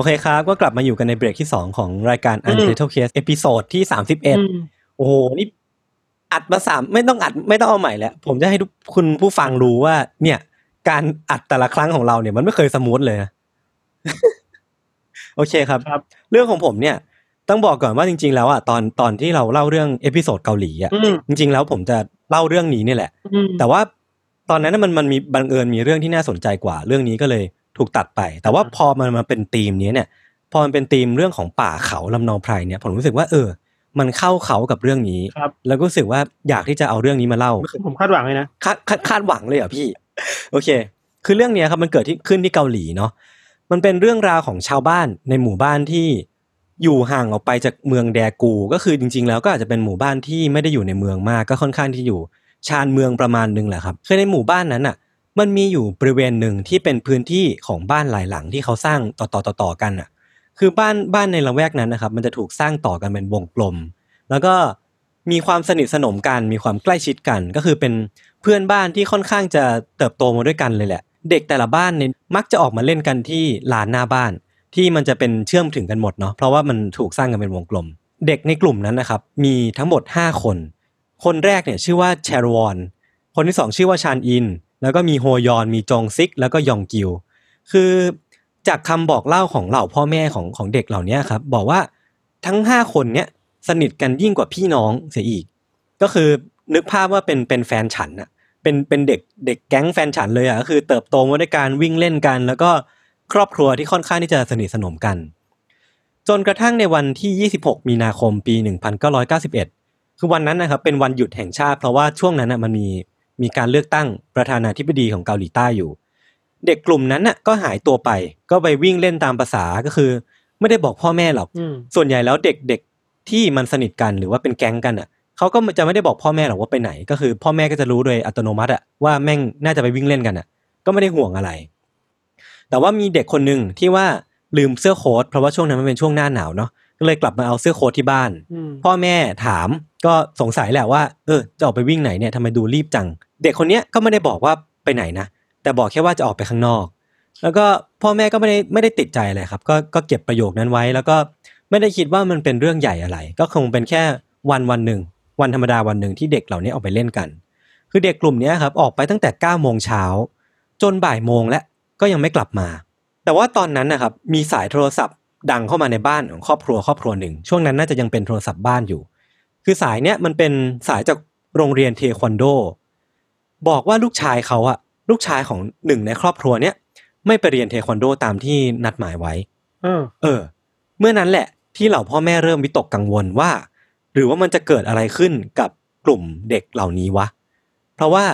เคครับ ก็กลับมาอยู่กันในเบรกที่สองของรายการอืม Untitled Case episode ที่สามสิบเอ็ดอืมโอ้โห นี่อัดมาสามไม่ต้องอัดไม่ต้องเอาใหม่แล้ว ผมจะให้ทุกคุณผู้ฟังรู้ว่าเนี่ย การอัดแต่ละครั้งของเราเนี่ยมันไม่เคย smooth เลยนะโอเคครับครับ เรื่องของผมเนี่ย ต้องบอกก่อนว่าจริง ๆ แล้วอะตอนตอนที่เราเล่าเรื่อง episode เกาหลีอะอืมจริง ๆ แล้วผมจะเล่าเรื่องนี้เนี่ยแหละอืมแต่ว่าตอนนั้นนะมันมันมีบังเอิญมีเรื่องที่น่าสนใจกว่า เรื่องนี้ก็เลยถูกตัดไป แต่ว่าพอมันมาเป็นธีมนี้เนี่ย พอมันเป็นธีมเรื่องของป่าเขาลำนองไพรเนี่ยผมรู้สึกว่าเออ มันเข้าเขากับเรื่องนี้ครับแล้วก็รู้สึกว่าอยากที่จะเอาเรื่องนี้มาเล่าผมคาดหวังเลยนะคาดคาดคาดหวังเลยเหรอะพี่ โอเค คือเรื่องเนี้ยครับมันเกิดที่ขึ้นที่เกาหลีเนาะมันเป็นเรื่องราวของชาวบ้านในหมู่บ้านที่อยู่ห่างออกไปจากเมืองแดกู ก็คือจริง ๆ แล้วก็อาจจะเป็นหมู่บ้านที่ไม่ได้อยู่ในเมืองมาก ก็ค่อนข้างที่อยู่ชานเมืองประมาณนึงแหละครับคือในหมู่บ้านนั้นอะ มันมีอยู่บริเวณหนึ่งที่เป็นพื้นที่ของบ้านหลายหลังที่เขาสร้างต่อต่อต่อกันอะ คือบ้านบ้านในละแวกนั้นนะครับ มันจะถูกสร้างต่อกันเป็นวงกลม แล้วก็มีความสนิทสนมกันมีความใกล้ชิดกัน ก็คือเป็น พื่อนบ้านที่ค่อนข้างจะเติบโตมาด้วยกันเลยแหละ เด็กแต่ละบ้านเนี่ยมักจะออกมาเล่นกันที่ลานหน้าบ้าน ที่มันจะเป็นเชื่อมถึงกันหมดเนาะเพราะว่ามันถูกสร้างกันเป็นวงกลม เด็กในกลุ่มนั้นนะครับมีทั้งหมด 5 คน คนแรกเนี่ยชื่อว่าแชรวอนคนที่สองชื่อว่าชานอิน แล้วก็มีโฮยอนมีจงซิก แล้วก็ยองกิว คือจากคำบอกเล่าของเหล่าพ่อแม่ของของเด็กเหล่านี้ครับบอกว่าทั้งห้าคนเนี้ยสนิทกันยิ่งกว่าพี่น้องเสียอีก ก็คือนึกภาพว่าเป็นเป็นแฟนฉันอะ เป็นเป็นเด็กเด็กแก๊งแฟนฉันเลยอะก็คือเติบโตมาด้วยการวิ่งเล่นกัน แล้วก็ครอบครัวที่ค่อนข้างที่จะสนิทสนมกัน จนกระทั่งในวันที่ 26 มีนาคมปี 1991 คือวันนั้นนะครับเป็นวันหยุดแห่งชาติ เพราะว่าช่วงนั้นน่ะมันมีมีการเลือกตั้งประธานาธิบดีของเกาหลีใต้อยู่ เด็กกลุ่มนั้นน่ะก็หายตัวไป ก็ไปวิ่งเล่นตามภาษาก็คือ ไม่ได้บอกพ่อแม่หรอกอืมส่วนใหญ่แล้วเด็กๆที่มันสนิทกันหรือว่าเป็นแก๊งกันอะ เขาก็จะไม่ได้บอกพ่อแม่หรอกว่าไปไหน ก็คือพ่อแม่ก็จะรู้โดยอัตโนมัติอะว่าแม่งน่าจะไปวิ่งเล่นกันอะก็ไม่ได้ห่วงอะไร แต่ว่ามีเด็กคนหนึ่งที่ว่าลืมเสื้อโค้ทเพราะว่าช่วงนั้นมันเป็นช่วงหน้าหนาวเนาะก็เลยกลับมาเอาเสื้อโค้ทที่บ้านอืมพ่อแม่ถามก็สงสัยแหละว่าเออจะออกไปวิ่งไหนเนี่ยทำไมดูรีบจัง เด็กคนเนี้ยก็ไม่ได้บอกว่าไปไหนนะแต่บอกแค่ว่าจะออกไปข้างนอก แล้วก็พ่อแม่ก็ไม่ได้ไม่ได้ติดใจอะไรครับ ก็ก็เก็บประโยคนั้นไว้ แล้วก็ไม่ได้คิดว่ามันเป็นเรื่องใหญ่อะไร ก็คงเป็นแค่วันวันหนึ่ง วันธรรมดาวันหนึ่งที่เด็กเหล่านี้ออกไปเล่นกัน คือเด็กกลุ่มเนี้ยครับออกไปตั้งแต่9ก้าโมงเช้าจนบ่ายโมงและก็ยังไม่กลับมา แต่ว่าตอนนั้นนะครับมีสายโทรศัพท์ดังเข้ามาในบ้านของครอบครัวครอบครัวหนึ่ง ช่วงนั้นน่าจะยังเป็นโทรศัพท์บ้านอยู่ คือสายเนี้ยมันเป็นสายจากโรงเรียนเทควันโด บอกว่าลูกชายเขาอะลูกชายของหนึ่งในครอบครัวเนี้ยไม่ไปเรียนเทควันโดตามที่นัดหมายไว้เออเออเมื่อนั้นแหละที่เหล่าพ่อแม่เริ่มวิตกกังวลว่า หรือว่ามันจะเกิดอะไรขึ้นกับกลุ่มเด็กเหล่านี้วะ เพราะว่า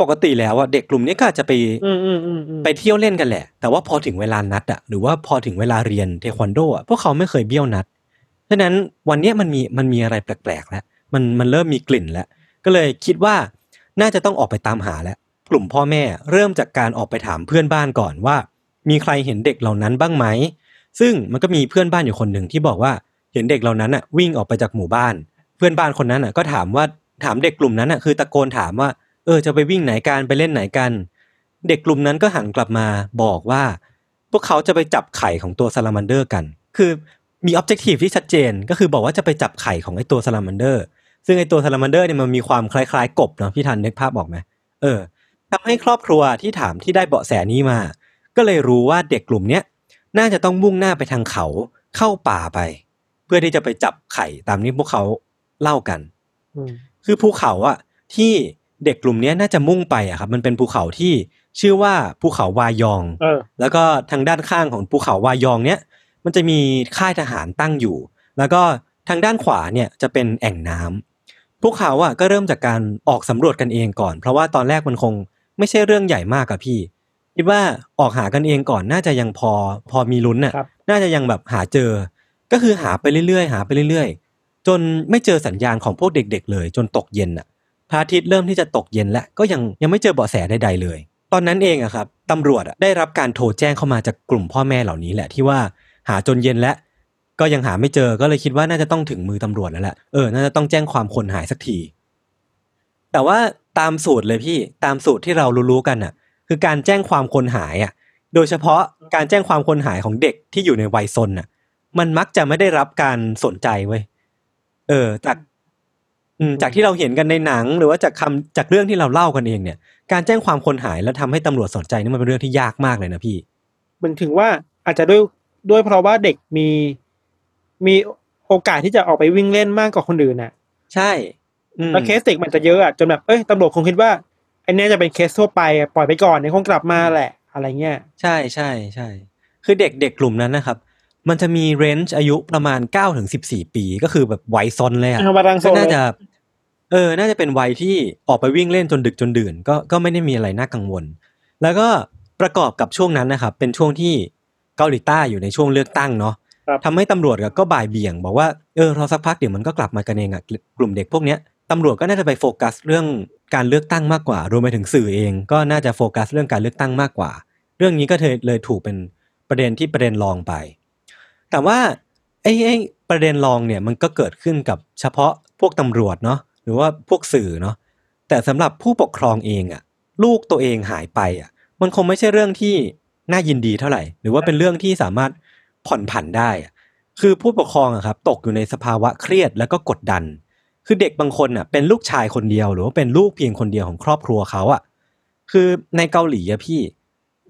ปกติแล้วอะเด็กกลุ่มนี้ก็อาจจะไปอืมอืมอืมอืมไปเที่ยวเล่นกันแหละ แต่ว่าพอถึงเวลานัดอะหรือว่าพอถึงเวลาเรียนเทควันโดอะพวกเขาไม่เคยเบี้ยวนัดฉะนั้นวันเนี้ยมันมีมันมีอะไรแปลกๆแล้วมันมันเริ่มมีกลิ่นแล้ว ก็เลยคิดว่าน่าจะต้องออกไปตามหาแล้ว กลุ่มพ่อแม่เริ่มจากการออกไปถามเพื่อนบ้านก่อนว่า มีใครเห็นเด็กเหล่านั้นบ้างไหมซึ่งมันก็มีเพื่อนบ้านอยู่คนหนึ่งที่บอกว่าเห็นเด็กเหล่านั้นอะวิ่งออกไปจากหมู่บ้าน เพื่อนบ้านคนนั้นอะก็ถามว่าถามเด็กกลุ่มนั้นอะคือตะโกนถามว่า เออจะไปวิ่งไหนกันไปเล่นไหนกัน เด็กกลุ่มนั้นก็หันกลับมาบอกว่า พวกเขาจะไปจับไข่ของตัวซาลามันเดอร์กัน คือมี objective ที่ชัดเจนก็คือบอกว่าจะไปจับไข่ของไอ้ตัวซาลามันเดอร์ซึ่งไอ้ตัวซาลามันเดอร์เนี่ยมันมีความคล้ายๆ กบเนาะพี่ทันนึกภาพออกไหมเออทำให้ครอบครัวที่ถามที่ได้เบาะแสนี้มา ก็เลยรู้ว่าเด็กกลุ่มเนี้ยน่าจะต้องมุ่งหน้าไปทางเขาเข้าป่าไป เพื่อที่จะไปจับไข่ตามที่พวกเขาเล่ากันอืมคือภูเขาอะที่เด็กกลุ่มเนี้ยน่าจะมุ่งไปอะครับมันเป็นภูเขาที่ชื่อว่าภูเขาวายองเออแล้วก็ทางด้านข้างของภูเขาวายองเนี้ยมันจะมีค่ายทหารตั้งอยู่ แล้วก็ทางด้านขวาเนี่ยจะเป็นแอ่งน้ำพวกเขาอะก็เริ่มจากการออกสำรวจกันเองก่อน เพราะว่าตอนแรกมันคงไม่ใช่เรื่องใหญ่มากอะพี่คิดว่าออกหากันเองก่อนน่าจะยังพอพอมีลุ้นอะครับน่าจะยังแบบหาเจอ ก็คือหาไปเรื่อยๆ หาไปเรื่อยๆ จนไม่เจอสัญญาณของพวกเด็ก ๆ เลย จนตกเย็นอะพระอาทิตย์เริ่มที่จะตกเย็นแล้วก็ยังยังไม่เจอเบาะแสใดๆเลย ตอนนั้นเองอะครับตำรวจได้รับการโทรแจ้งเข้ามาจากกลุ่มพ่อแม่เหล่านี้แหละที่ว่าหาจนเย็นแล้วก็ยังหาไม่เจอก็เลยคิดว่าน่าจะต้องถึงมือตำรวจแล้วแหละเออน่าจะต้องแจ้งความคนหายสักที แต่ว่าตามสูตรเลยพี่ตามสูตรที่เรารู้ๆกันอะคือการแจ้งความคนหายอะโดยเฉพาะการแจ้งความคนหายของเด็กที่อยู่ในวัยซนอะ มันมักจะไม่ได้รับการสนใจเว้ยเออ จากอืมจากที่เราเห็นกันในหนัง หรือว่าจากคำจากเรื่องที่เราเล่ากันเองเนี่ย การแจ้งความคนหายแล้วทำให้ตำรวจสนใจนี่มันเป็นเรื่องที่ยากมากเลยนะพี่มันถึงว่าอาจจะด้วยด้วยเพราะว่าเด็กมีมีโอกาสที่จะออกไปวิ่งเล่นมากกว่าคนอื่นน่ะ ใช่อืมแล้วเคสเด็กมันจะเยอะอะจนแบบเอ้ยตำรวจคงคิดว่าอันเนี้ยจะเป็นเคสทั่วไปอะปล่อยไปก่อนเดี๋ยวคงกลับมาแหละ อะไรเงี้ยใช่ใช่ใช่คือเด็กเด็กกลุ่มนั้นนะครับ มันจะมีเรนจ์อายุประมาณ9ก้าถึงสิปี ก็คือแบบวัยซนเลยอะเอามารังโซก็นน่าเลยจะเออ น่าจะเป็นวัยที่ออกไปวิ่งเล่นจนดึกจนดื่น ก็ก็ไม่ได้มีอะไรน่ากังวล แล้วก็ประกอบกับช่วงนั้นนะครับ เป็นช่วงที่เกาหลีใต้อยู่ในช่วงเลือกตั้งเนาะครับทำให้ตำรวจก็บ่ายเบี่ยง บอกว่าเออรอสักพักเดี๋ยวมันก็กลับมากันเองอะกลุ่มเด็กพวกเนี้ยตำรวจก็น่าจะไปโฟกัสเรื่องการเลือกตั้งมากกว่ารวมไปถึงสื่อเอง ก็น่าจะโฟกัสเรื่องการเลือกตั้งมากกว่า เรื่องนี้ก็เลยเลยถูกเป็นประเด็นที่ประเด็นรองไป แต่ว่าไอ้ไอ้ประเด็นรองเนี่ยมันก็เกิดขึ้นกับเฉพาะพวกตำรวจเนาะหรือว่าพวกสื่อเนาะแต่สำหรับผู้ปกครองเองอะ่ะลูกตัวเองหายไปอะ่ะมันคงไม่ใช่เรื่องที่น่ายินดีเท่าไหร่ หรือว่าเป็นเรื่องที่สามารถผ่อนผันได้อะคือผู้ปกครองอะครับตกอยู่ในสภาวะเครียดแล้วก็กดดัน คือเด็กบางคนอะเป็นลูกชายคนเดียว หรือว่าเป็นลูกเพียงคนเดียวของครอบครัวเขาอะคือในเกาหลีอะพี่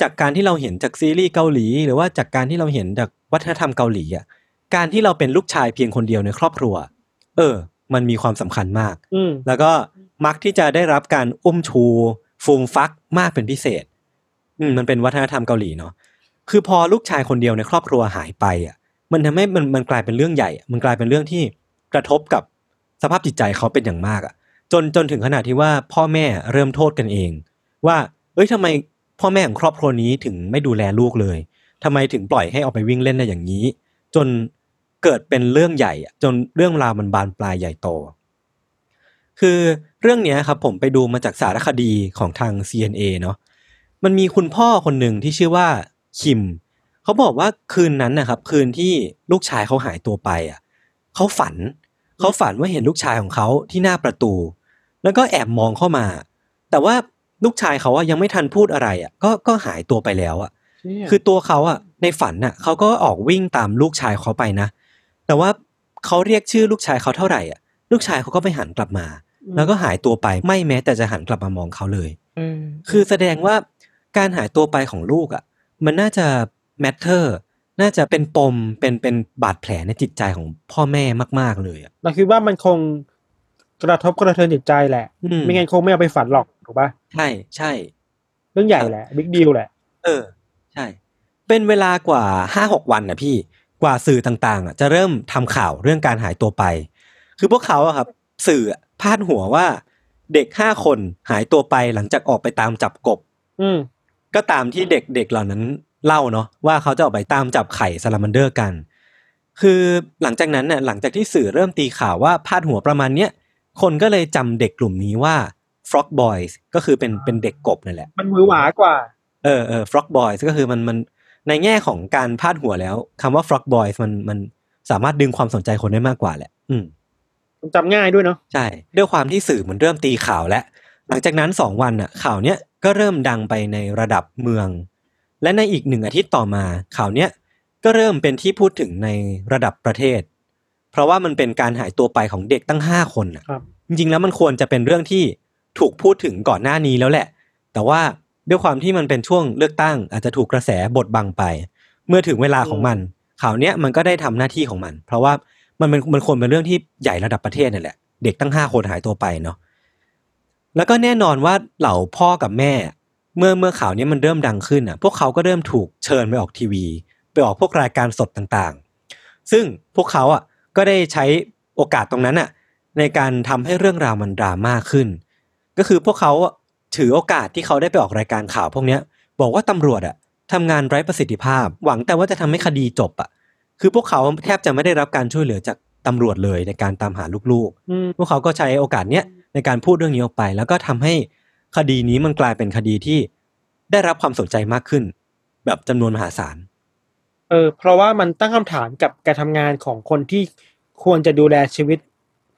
จากการที่เราเห็นจากซีรีส์เกาหลี หรือว่าจากการที่เราเห็นจาก วัฒนธรรมเกาหลีอะการที่เราเป็นลูกชายเพียงคนเดียวในครอบครัว เออ มันมีความสำคัญมากอืมแล้วก็มักที่จะได้รับการอุ้มชู ฟูมฟักมากเป็นพิเศษ อืมมันเป็นวัฒนธรรมเกาหลีเนาะคือพอลูกชายคนเดียวในครอบครัวหายไปอะ มันทำให้มันมันกลายเป็นเรื่องใหญ่อะมันกลายเป็นเรื่องที่กระทบกับสภาพจิตใจเขาเป็นอย่างมากอะ จนจนถึงขนาดที่ว่าพ่อแม่เริ่มโทษกันเอง ว่า เอ้ยทำไมพ่อแม่ของครอบครัวนี้ถึงไม่ดูแลลูกเลย ทำไมถึงปล่อยให้ออกไปวิ่งเล่นได้อย่างนี้ จนเกิดเป็นเรื่องใหญ่ จนเรื่องราวมันบานปลายใหญ่โต คือเรื่องนี้ครับผมไปดูมาจากสารคดีของทาง CNA เนาะมันมีคุณพ่อคนหนึ่งที่ชื่อว่าคิม เขาบอกว่าคืนนั้นนะครับ คืนที่ลูกชายเขาหายตัวไปอะเขาฝันเขาฝันว่าเห็นลูกชายของเขาที่หน้าประตู แล้วก็แอบมองเข้ามา แต่ว่าลูกชายเขาอะยังไม่ทันพูดอะไรอะก็ก็หายตัวไปแล้วอะ คือตัวเขาอะในฝันน่ะเขาก็ออกวิ่งตามลูกชายเขาไปนะ แต่ว่าเขาเรียกชื่อลูกชายเขาเท่าไหร่อะ ลูกชายเขาก็ไม่หันกลับมา แล้วก็หายตัวไปไม่แม้แต่จะหันกลับมามองเขาเลยเออคือแสดงว่าการหายตัวไปของลูกอะ มันน่าจะ matter น่าจะเป็นปมเป็นเป็นบาดแผลในจิตใจของพ่อแม่มาก ๆเลยอะเราคิดว่ามันคงกระทบกระเทือนจิตใจแหละอืมไม่งั้นคงไม่เอาไปฝันหรอกถูกปะใช่ใช่ เรื่องใหญ่แหละ big deal แหละ เออ ใช่เป็นเวลากว่าห้าหกวันนะพี่กว่าสื่อต่างๆอะจะเริ่มทำข่าวเรื่องการหายตัวไป คือพวกเขาอะครับ สื่ออะพาดหัวว่า เด็กห้าคนหายตัวไปหลังจากออกไปตามจับกบ อืมก็ตามที่เด็กๆเหล่านั้นเล่าเนาะว่าเขาจะออกไปตามจับไข่ซาลามันเดอร์กัน คือหลังจากนั้นน่ะหลังจากที่สื่อเริ่มตีข่าวว่าพาดหัวประมาณเนี้ยคนก็เลยจำเด็กกลุ่มนี้ว่า Frog Boys ก็คือเป็นเป็นเด็กกบนั่นแหละ มันมือหวากว่าเออเออ Frog Boys ก็คือมันมันในแง่ของการพาดหัวแล้วคำว่า Frog Boys มันมันสามารถดึงความสนใจคนได้มากกว่าแหละ อืมมันจำง่ายด้วยเนาะใช่ ด้วยความที่สื่อมันเริ่มตีข่าวแล้ว หลังจากนั้นสองวันน่ะ ข่าวเนี้ยก็เริ่มดังไปในระดับเมือง และในอีกหนึ่งอาทิตย์ต่อมาข่าวเนี้ยก็เริ่มเป็นที่พูดถึงในระดับประเทศ เพราะว่ามันเป็นการหายตัวไปของเด็กตั้งห้าคนน่ะครับจริงๆแล้วมันควรจะเป็นเรื่องที่ถูกพูดถึงก่อนหน้านี้แล้วแหละ แต่ว่า ด้วยความที่มันเป็นช่วงเลือกตั้ง อาจจะถูกกระแสบดบังไป เมื่อถึงเวลาของมันข่าวเนี้ยมันก็ได้ทำหน้าที่ของมัน เพราะว่ามันเป็นมันควรเป็นเรื่องที่ใหญ่ระดับประเทศนี่แหละ เด็กตั้งห้าคนหายตัวไปเนาะแล้วก็แน่นอนว่าเหล่าพ่อกับแม่ เมื่อเมื่อข่าวนี้มันเริ่มดังขึ้นอะ พวกเขาก็เริ่มถูกเชิญไปออกทีวี ไปออกพวกรายการสดต่างๆ ซึ่งพวกเขาอะก็ได้ใช้โอกาสตรงนั้นอะในการทำให้เรื่องราวมันดราม่าขึ้น ก็คือพวกเขา ถือโอกาสที่เขาได้ไปออกรายการข่าวพวกเนี้ย บอกว่าตำรวจอะทำงานไร้ประสิทธิภาพ หวังแต่ว่าจะทำให้คดีจบอะคือพวกเขาแทบจะไม่ได้รับการช่วยเหลือจากตำรวจเลยในการตามหาลูกอืมๆพวกเขาก็ใช้โอกาสเนี้ยในการพูดเรื่องนี้ออกไป แล้วก็ทำให้คดีนี้มันกลายเป็นคดีที่ได้รับความสนใจมากขึ้น แบบจำนวนมหาศาล เออ เพราะว่ามันตั้งคำถามกับการทำงานของคนที่ควรจะดูแลชีวิต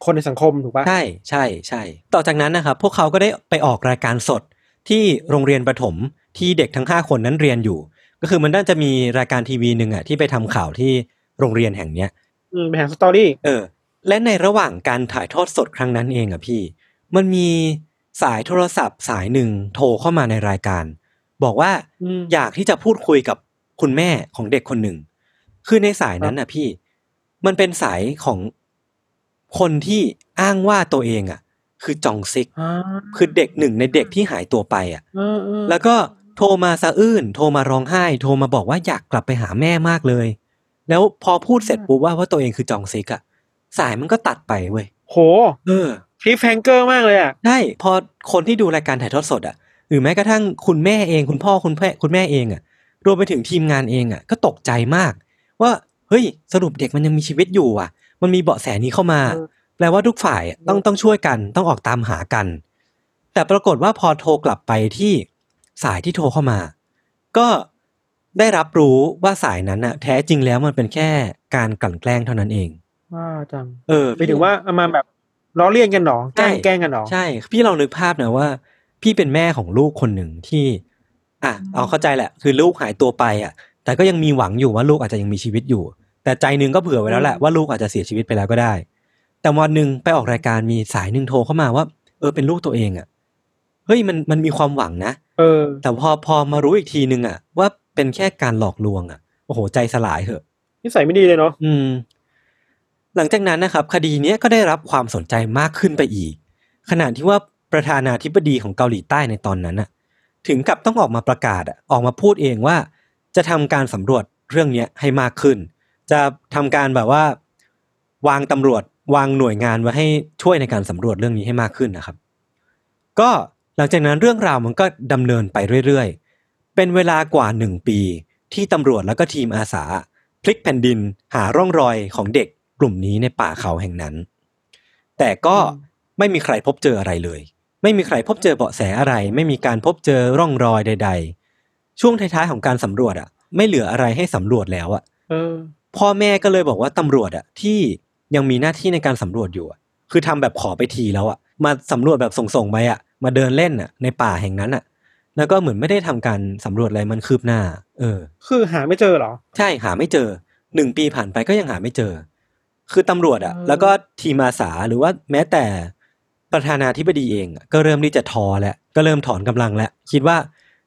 คนในสังคมถูกปะใช่ใช่ใช่ ต่อจากนั้นนะครับพวกเขาก็ได้ไปออกรายการสดที่โรงเรียนประถมที่เด็กทั้งห้าคนนั้นเรียนอยู่ ก็คือมันน่าจะมีรายการทีวีหนึ่งอะที่ไปทำข่าวที่โรงเรียนแห่งเนี้ยอืมเป็นหางสตอรี่เออ และในระหว่างการถ่ายทอดสดครั้งนั้นเองอะพี่ มันมีสายโทรศัพท์สายหนึ่งโทรเข้ามาในรายการ บอกว่าอืมอยากที่จะพูดคุยกับคุณแม่ของเด็กคนหนึ่ง คือในสายนั้นน่ะพี่ มันเป็นสายของ คนที่อ้างว่าตัวเองอะ คือจองซิกอ่าคือเด็กหนึ่งในเด็กที่หายตัวไปอะเออเออแล้วก็โทรมาสะอื้น โทรมาร้องไห้ โทรมาบอกว่าอยากกลับไปหาแม่มากเลย แล้วพอพูดเสร็จปุ๊บว่าว่าตัวเองคือจองซิกอะสายมันก็ตัดไปเว้ยโห เออคลิปแฟงเกอร์มากเลยอะใช่พอคนที่ดูรายการถ่ายทอดสดอะหรือแม้กระทั่งคุณแม่เองคุณพ่อคุณแม่คุณแม่เองอะรวมไปถึงทีมงานเองอะก็ตกใจมาก ว่าเฮ้ยสรุปเด็กมันยังมีชีวิตอยู่อะ มันมีเบาะแสนี้เข้ามาเออแปลว่าทุกฝ่ายอะต้องต้องช่วยกัน ต้องออกตามหากัน แต่ปรากฏว่าพอโทรกลับไปที่สายที่โทรเข้ามา ก็ได้รับรู้ว่าสายนั้นน่ะแท้จริงแล้วมันเป็นแค่การกลั่นแกล้งเท่านั้นเองว้าจังเออไปถึงว่าเอามาแบบล้อเลียนกันหรอแกล้งใช่แกล้งกันหรอใช่ พี่ลองนึกภาพนะว่า พี่เป็นแม่ของลูกคนหนึ่งที่ อะเอาเข้าใจแหละ คือลูกหายตัวไปอะ แต่ก็ยังมีหวังอยู่ว่าลูกอาจจะยังมีชีวิตอยู่ แต่ใจหนึงก็เผื่อไว้แล้วแหละว่าลูกอาจจะเสียชีวิตไปแล้วก็ได้ แต่วันหนึ่งไปออกรายการมีสายหนึ่งโทรเข้ามาว่า เออเป็นลูกตัวเองอะเฮ้ยมันมันมีความหวังนะเออ แต่พอพอมารู้อีกทีนึงอะ ว่าเป็นแค่การหลอกลวงอะโอ้โหใจสลายเหอะนิสัยไม่ดีเลยเนาะอืม หลังจากนั้นนะครับ คดีเนี้ยก็ได้รับความสนใจมากขึ้นไปอีกขณะที่ว่าประธานาธิบดีของเกาหลีใต้ในตอนนั้นน่ะถึงกับต้องออกมาประกาศอะออกมาพูดเองว่า จะทำการสำรวจเรื่องเนี้ยให้มากขึ้น จะทำการแบบว่า วางตำรวจวางหน่วยงานไว้ให้ช่วยในการสำรวจเรื่องนี้ให้มากขึ้นนะครับ ก็หลังจากนั้นเรื่องราวมันก็ดำเนินไปเรื่อยๆ เป็นเวลากว่าหนึ่งปี ที่ตำรวจแล้วก็ทีมอาสา พลิกแผ่นดินหาร่องรอยของเด็กกลุ่มนี้ในป่าเขาแห่งนั้น แต่ก็ไม่มีใครพบเจออะไรเลย ไม่มีใครพบเจอเบาะแสอะไร ไม่มีการพบเจอร่องรอยใด ๆ ช่วงท้ายๆของการสำรวจอะ ไม่เหลืออะไรให้สำรวจแล้วอะ พ่อแม่ก็เลยบอกว่าตำรวจอะที่ยังมีหน้าที่ในการสำรวจอยู่อะคือทำแบบขอไปทีแล้วอะมาสำรวจแบบส่งๆไปอะมาเดินเล่นอะในป่าแห่งนั้นอะแล้วก็เหมือนไม่ได้ทำการสำรวจอะไรมันคืบหน้า เออ คือหาไม่เจอเหรอ ใช่หาไม่เจอหนึ่งปีผ่านไปก็ยังหาไม่เจอ คือตำรวจอะอืมแล้วก็ทีมอาสาหรือว่าแม้แต่ประธานาธิบดีเองอะก็เริ่มที่จะท้อแล้วก็เริ่มถอนกำลังแล้วคิดว่า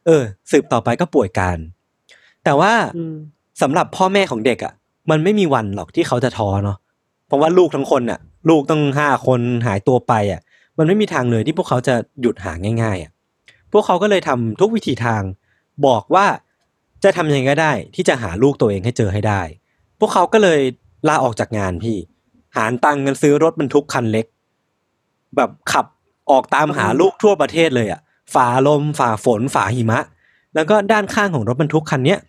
เออ สืบต่อไปก็ป่วยการ แต่ว่าอืมสำหรับพ่อแม่ของเด็กอะ มันไม่มีวันหรอกที่เขาจะท้อเนาะเพราะว่าลูกทั้งคนอะ ลูกต้องห้าคนหายตัวไปอะ มันไม่มีทางเลยที่พวกเขาจะหยุดหาง่าย ๆอะพวกเขาก็เลยทำทุกวิธีทาง บอกว่าจะทำยังไงก็ได้ ที่จะหาลูกตัวเองให้เจอให้ได้ พวกเขาก็เลยลาออกจากงานพี่ หารตังค์กันซื้อรถบรรทุกคันเล็ก แบบขับออกตามหาลูกทั่วประเทศเลยอะฝ่าลมฝ่าฝนฝ่าหิมะ แล้วก็ด้านข้างของรถบรรทุกคันเนี้ย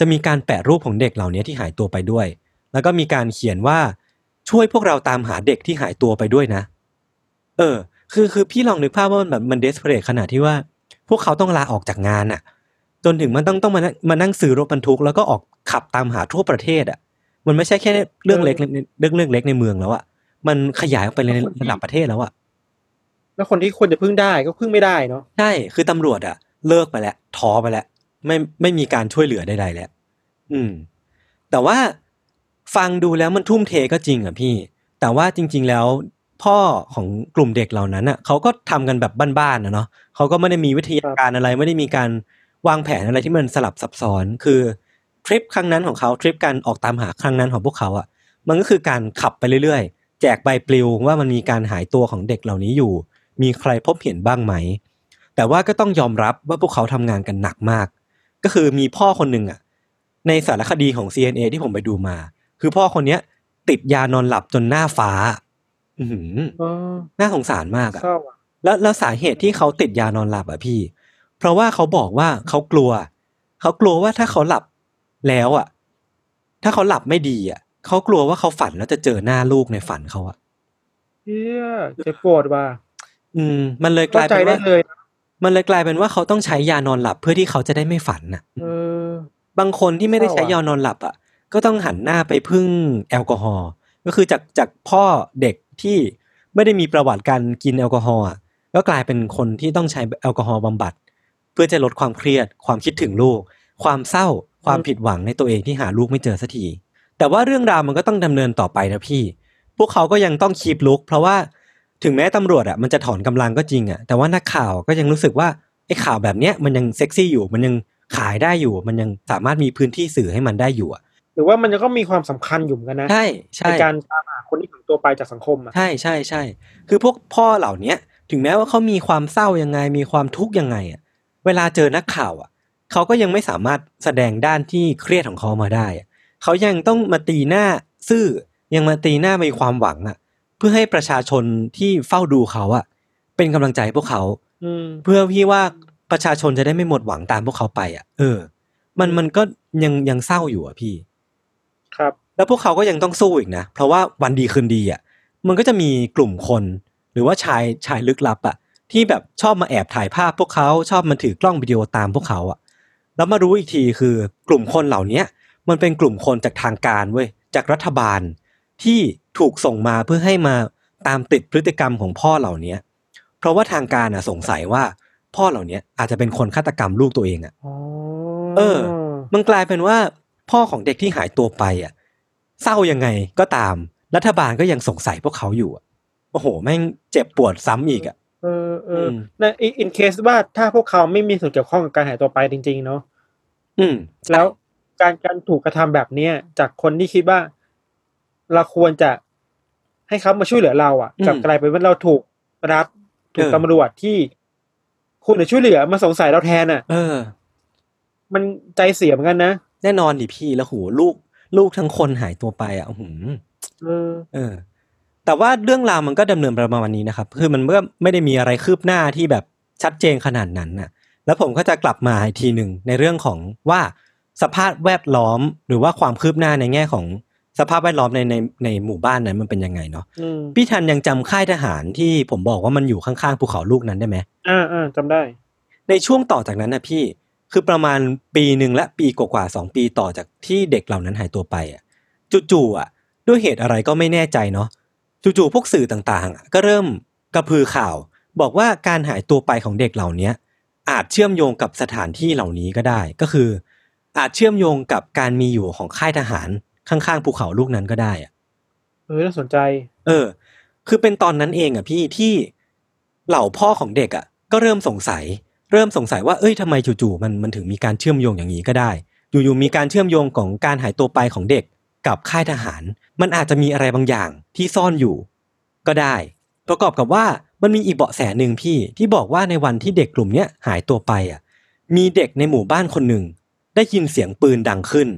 จะมีการแปะรูปของเด็กเหล่านี้ที่หายตัวไปด้วย แล้วก็มีการเขียนว่าช่วยพวกเราตามหาเด็กที่หายตัวไปด้วยนะ เออ คือคือพี่ลองนึกภาพว่ามันแบบมันเดสเพรสขนาดที่ว่า พวกเขาต้องลาออกจากงานน่ะ จนถึงมันต้องต้องมานั่งมานั่งซื้อรถบรรทุกแล้วก็ออกขับตามหาทั่วประเทศอะ มันไม่ใช่แค่เรื่องเล็กในเรื่องเรื่องเล็กในเมืองแล้วอะ มันขยายออกไปในระดับประเทศแล้วอะ แล้วคนที่ควรจะพึ่งได้ก็พึ่งไม่ได้เนาะ ใช่ คือตำรวจอะเลิกไปแล้วท้อไปแล้ว ไม่ไม่มีการช่วยเหลือใดๆแล้วอืม แต่ว่าฟังดูแล้วมันทุ่มเทก็จริงอะพี่ แต่ว่าจริง ๆแล้วพ่อของกลุ่มเด็กเหล่านั้นอะเขาก็ทำกันแบบบ้านๆนะเนาะเขาก็ไม่ได้มีวิทยาการอะไร ไม่ได้มีการวางแผนอะไรที่มันสลับซับซ้อนคือทริปครั้งนั้นของเขาทริปการออกตามหาครั้งนั้นของพวกเขาอะมันก็คือการขับไปเรื่อยๆ แจกใบปลิวว่ามันมีการหายตัวของเด็กเหล่านี้อยู่ มีใครพบเห็นบ้างไหม แต่ว่าก็ต้องยอมรับว่าพวกเขาทำงานกันหนักมาก ก็คือมีพ่อคนหนึ่งอะ ในสารคดีของ CNA ที่ผมไปดูมา คือพ่อคนเนี้ย ติดยานอนหลับจนหน้าฟ้า อือหืออ๋อน่าสงสารมากอะเศร้าอะแล้วแล้วสาเหตุที่เขาติดยานอนหลับอะพี่ เพราะว่าเขาบอกว่าเขากลัว เขากลัวว่าถ้าเขาหลับแล้วอะ ถ้าเขาหลับไม่ดีอะเขากลัวว่าเขาฝันแล้วจะเจอหน้าลูกในฝันเขาอะเฮียเจ็บปวดว่ะอืม มันเลยกเข้าลายใจเป็นได้ว่าเลยนะ มันเลยกลายเป็นว่าเขาต้องใช้ยานอนหลับเพื่อที่เขาจะได้ไม่ฝันน่ะเออบางคนที่ไม่ได้ใช้เศร้าอะยานอนหลับอะ ก็ต้องหันหน้าไปพึ่งแอลกอฮอล์ก็คือจากจากพ่อเด็กที่ไม่ได้มีประวัติการกินแอลกอฮอล์อะก็กลายเป็นคนที่ต้องใช้แอลกอฮอล์บำบัด เพื่อจะลดความเครียด ความคิดถึงลูก ความเศร้าความผิดหวังในตัวเองที่หาลูกไม่เจอสักทีแต่ว่าเรื่องราวมันก็ต้องดำเนินต่อไปนะพี่ พวกเขาก็ยังต้องคีบลุก เพราะว่า ถึงแม้ตำรวจอะมันจะถอนกำลังก็จริงอะแต่ว่านักข่าวก็ยังรู้สึกว่าไอ้ข่าวแบบเนี้ยมันยังเซ็กซี่อยู่มันยังขายได้อยู่ มันยังสามารถมีพื้นที่สื่อให้มันได้อยู่อะหรือว่ามันก็มีความสำคัญอยู่เหมือนกันนะใช่ใช่ในการตามหาคนที่หายตัวไปจากสังคมอะใช่ใช่ใช่คือพวกพ่อเหล่าเนี้ยถึงแม้ว่าเขามีความเศร้ายังไงมีความทุกข์ยังไงอะเวลาเจอนักข่าวอะเขาก็ยังไม่สามารถแสดงด้านที่เครียดของเขามาได้อะเขายังต้องมาตีหน้าซื่อยังมาตีหน้ามีความหวังอะ เพื่อให้ประชาชนที่เฝ้าดูเขาอะเป็นกำลังใจให้พวกเขาอืมเพื่อพี่ว่าประชาชนจะได้ไม่หมดหวังตามพวกเขาไปอะเออ มันมันก็ยังยังเศร้าอยู่อะพี่ ครับ แล้วพวกเขาก็ยังต้องสู้อีกนะเพราะว่าวันดีคืนดีอะมันก็จะมีกลุ่มคน หรือว่าชายชายลึกลับอะที่แบบชอบมาแอบถ่ายภาพพวกเขาชอบมาถือกล้องวิดีโอตามพวกเขาอะแล้วมารู้อีกทีคือกลุ่มคนเหล่าเนี้ยมันเป็นกลุ่มคนจากทางการเว้ยจากรัฐบาลที่ ถูกส่งมาเพื่อให้มาตามติดพฤติกรรมของพ่อเหล่าเนี้ยเพราะว่าทางการอะสงสัยว่าพ่อเหล่าเนี้ยอาจจะเป็นคนฆาตกรรมลูกตัวเองอะอ๋อเออ มันกลายเป็นว่า พ่อของเด็กที่หายตัวไปอะเศร้ายังไงก็ตาม รัฐบาลก็ยังสงสัยพวกเขาอยู่อะโอ้โห แม่งเจ็บปวดซ้ำอีกอะเออเออมในอินเคสว่าถ้าพวกเขาไม่มีส่วนเกี่ยวข้องกับการหายตัวไปจริง ๆ เนาะอืม แล้วการการถูกกระทำแบบเนี้ยจากคนที่คิดว่า เราควรจะ ให้เขามาช่วยเหลือเราอะอืมกลับกลายเป็นว่าเราถูกรัฐถูกเออตำรวจที่คุณจะช่วยเหลือมาสงสัยเราแทนอะ เออ มันใจเสียเหมือนกันนะแน่นอนดิพี่แล้วโหลูก ลูกทั้งคนหายตัวไปอะอื้อหือเออเออ แต่ว่าเรื่องราวมันก็ดำเนินประมาณนี้นะครับ คือมันก็ไม่ได้มีอะไรคืบหน้าที่แบบชัดเจนขนาดนั้นน่ะ แล้วผมก็จะกลับมาอีกทีหนึ่งในเรื่องของว่าสภาพแวดล้อมหรือว่าความคืบหน้าในแง่ของ สภาพแวดล้อมในในในหมู่บ้านนั้นมันเป็นยังไงเนาะอืมพี่ทันยังจำค่ายทหารที่ผมบอกว่ามันอยู่ข้างๆภูเขาลูกนั้นได้ไหมอ่าอ่าจำได้ ในช่วงต่อจากนั้นนะพี่คือประมาณปีหนึ่งและปีกว่าๆสองปีต่อจากที่เด็กเหล่านั้นหายตัวไปอะจู่ๆอะ ด้วยเหตุอะไรก็ไม่แน่ใจเนาะจู่ๆพวกสื่อต่างๆอะก็เริ่มกระพือข่าว บอกว่าการหายตัวไปของเด็กเหล่าเนี้ยอาจเชื่อมโยงกับสถานที่เหล่านี้ก็ได้ ก็คือ อาจเชื่อมโยงกับการมีอยู่ของค่ายทหาร ข้างๆภูเขาลูกนั้นก็ได้อะเออน่าสนใจ เออ คือเป็นตอนนั้นเองอะพี่ที่เหล่าพ่อของเด็กอะ ก็เริ่มสงสัย เริ่มสงสัยว่าเอ้ยทำไมจู่ๆมันมันถึงมีการเชื่อมโยงอย่างนี้ก็ได้ อยู่ๆมีการเชื่อมโยงของการหายตัวไปของเด็กกับค่ายทหาร มันอาจจะมีอะไรบางอย่างที่ซ่อนอยู่ ก็ได้ ประกอบกับว่ามันมีอีกเบาะแสหนึ่งพี่ที่บอกว่าในวันที่เด็กกลุ่มเนี้ยหายตัวไปอะ มีเด็กในหมู่บ้านคนหนึ่งได้ยินเสียงปืนดังขึ้น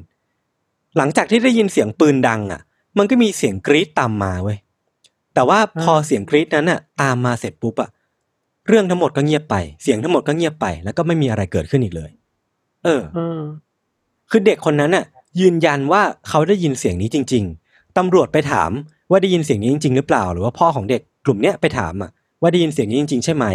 หลังจากที่ได้ยินเสียงปืนดังอะ มันก็มีเสียงกรี๊ดตามมาเว้ยแต่ว่าพอเสียงกรี๊ดนั้นอะ ตามมาเสร็จปุ๊บอะเรื่องทั้งหมดก็เงียบไป เสียงทั้งหมดก็เงียบไป แล้วก็ไม่มีอะไรเกิดขึ้นอีกเลย เอออืมคือเด็กคนนั้นน่ะ ยืนยันว่าเขาได้ยินเสียงนี้จริง ๆตำรวจไปถามว่าได้ยินเสียงนี้จริง ๆ หรือเปล่า หรือว่าพ่อของเด็กกลุ่มเนี้ยไปถามอะว่าได้ยินเสียงนี้จริง ๆ ใช่ไหม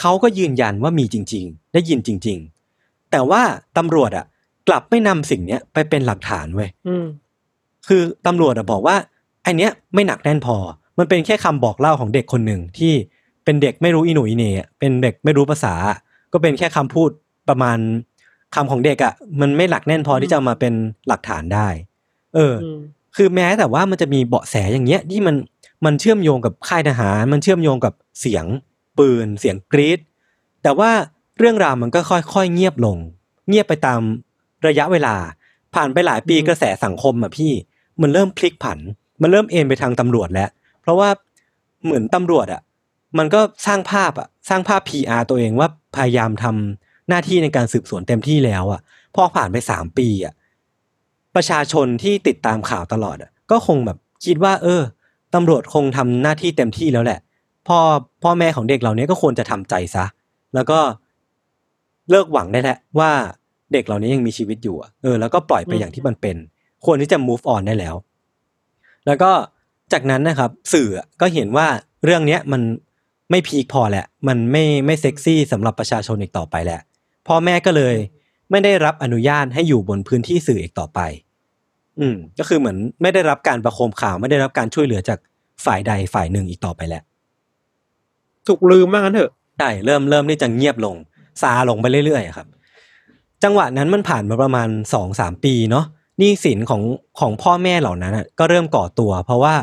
เขาก็ยืนยันว่ามีจริง ๆ ได้ยินจริง ๆ แต่ว่าตำรวจอะ กลับไม่นำสิ่งเนี้ยไปเป็นหลักฐานเว้ยอืมคือตำรวจอะบอกว่าไอเนี้ยไม่หนักแน่นพอ มันเป็นแค่คำบอกเล่าของเด็กคนหนึ่งที่เป็นเด็กไม่รู้อีหนุ่ยอีเหน่อะเป็นเด็กไม่รู้ภาษา ก็เป็นแค่คำพูดประมาณคำของเด็กอะมันไม่หนักแน่นพอที่จะเอามาเป็นหลักฐานได้ เอออืมคือแม้แต่ว่ามันจะมีเบาะแสอย่างเงี้ย ที่มันมันเชื่อมโยงกับค่ายทหาร มันเชื่อมโยงกับเสียงปืน เสียงกรีดแต่ว่าเรื่องราวมันก็ค่อยๆเงียบลง เงียบไปตาม ระยะเวลา ผ่านไปหลายปีกระแสสังคมอะพี่ มันเริ่มพลิกผัน มันเริ่มเอ็นไปทางตำรวจแล้ว เพราะว่าเหมือนตำรวจอะ มันก็สร้างภาพอะ สร้างภาพ PR ตัวเองว่าพยายามทำหน้าที่ในการสืบสวนเต็มที่แล้วอะ พอผ่านไปสามปีอะ ประชาชนที่ติดตามข่าวตลอดอะ ก็คงแบบคิดว่า เออตำรวจคงทำหน้าที่เต็มที่แล้วแหละ พ่อพ่อแม่ของเด็กเหล่านี้ก็ควรจะทำใจซะ แล้วก็เลิกหวังได้แล้วว่า เด็กเหล่านี้ยังมีชีวิตอยู่อะเออแล้วก็ปล่อยไปอืมอย่างที่มันเป็น ควรที่จะ move on ได้แล้ว แล้วก็จากนั้นนะครับ สื่ออะก็เห็นว่าเรื่องเนี้ยมันไม่พีคพอแหละ มันไม่ไม่เซ็กซี่สำหรับประชาชนอีกต่อไปแหละพ่อแม่ก็เลยไม่ได้รับอนุญาตให้อยู่บนพื้นที่สื่ออีกต่อไป อืม ก็คือเหมือนไม่ได้รับการประโคมข่าวไม่ได้รับการช่วยเหลือจากฝ่ายใดฝ่ายหนึ่งอีกต่อไปแล้วถูกลืมมากงั้นเถอะใช่เริ่มเริ่มที่จะเงียบลง ซาลงไปเรื่อยๆอะครับ จังหวะนั้นมันผ่านมาประมาณสองสามปีเนาะหนี้สินของของพ่อแม่เหล่านั้นก็เริ่มก่อตัว เพราะว่า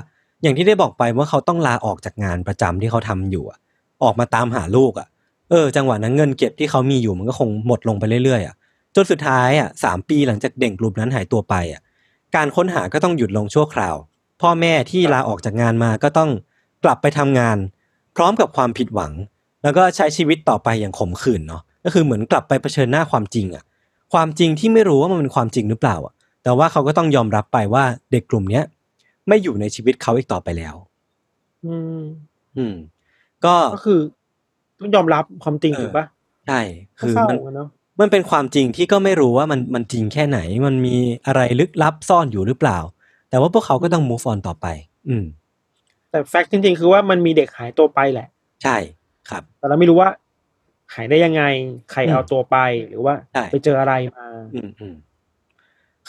อย่างที่ได้บอกไปว่าเขาต้องลาออกจากงานประจำที่เขาทำอยู่อะออกมาตามหาลูกอะเออ จังหวะนั้นเงินเก็บที่เขามีอยู่มันก็คงหมดลงไปเรื่อยๆอะจนสุดท้ายอะสามปีหลังจากเด็กกลุ่มนั้นหายตัวไปอะการค้นหาก็ต้องหยุดลงชั่วคราว พ่อแม่ที่ลาออกจากงานมาก็ต้องกลับไปทำงาน พร้อมกับความผิดหวัง แล้วก็ใช้ชีวิตต่อไปอย่างขมขื่นเนาะก็คือเหมือนกลับไปเผชิญหน้าความจริงอะ ความจริงที่ไม่รู้ว่ามันเป็นความจริงหรือเปล่าอะแต่ว่าเขาก็ต้องยอมรับไปว่าเด็กกลุ่มเนี้ยไม่อยู่ในชีวิตเขาอีกต่อไปแล้ว อืม อืม ก็ก็คือต้องยอมรับความจริงเออถูกปะใช่ก็คือเศร้ามันอะเนาะมันเป็นความจริงที่ก็ไม่รู้ว่ามันมันจริงแค่ไหน มันมีอะไรลึกลับซ่อนอยู่หรือเปล่า แต่ว่าพวกเขาก็ต้อง move on ต่อไป อืม แต่แฟกต์จริงๆ คือว่ามันมีเด็กหายตัวไปแหละ ใช่ครับ แต่เราไม่รู้ว่า หายได้ยังไง ใครอืมเอาตัวไปหรือว่าใช่ไปเจออะไรมาอืมอืม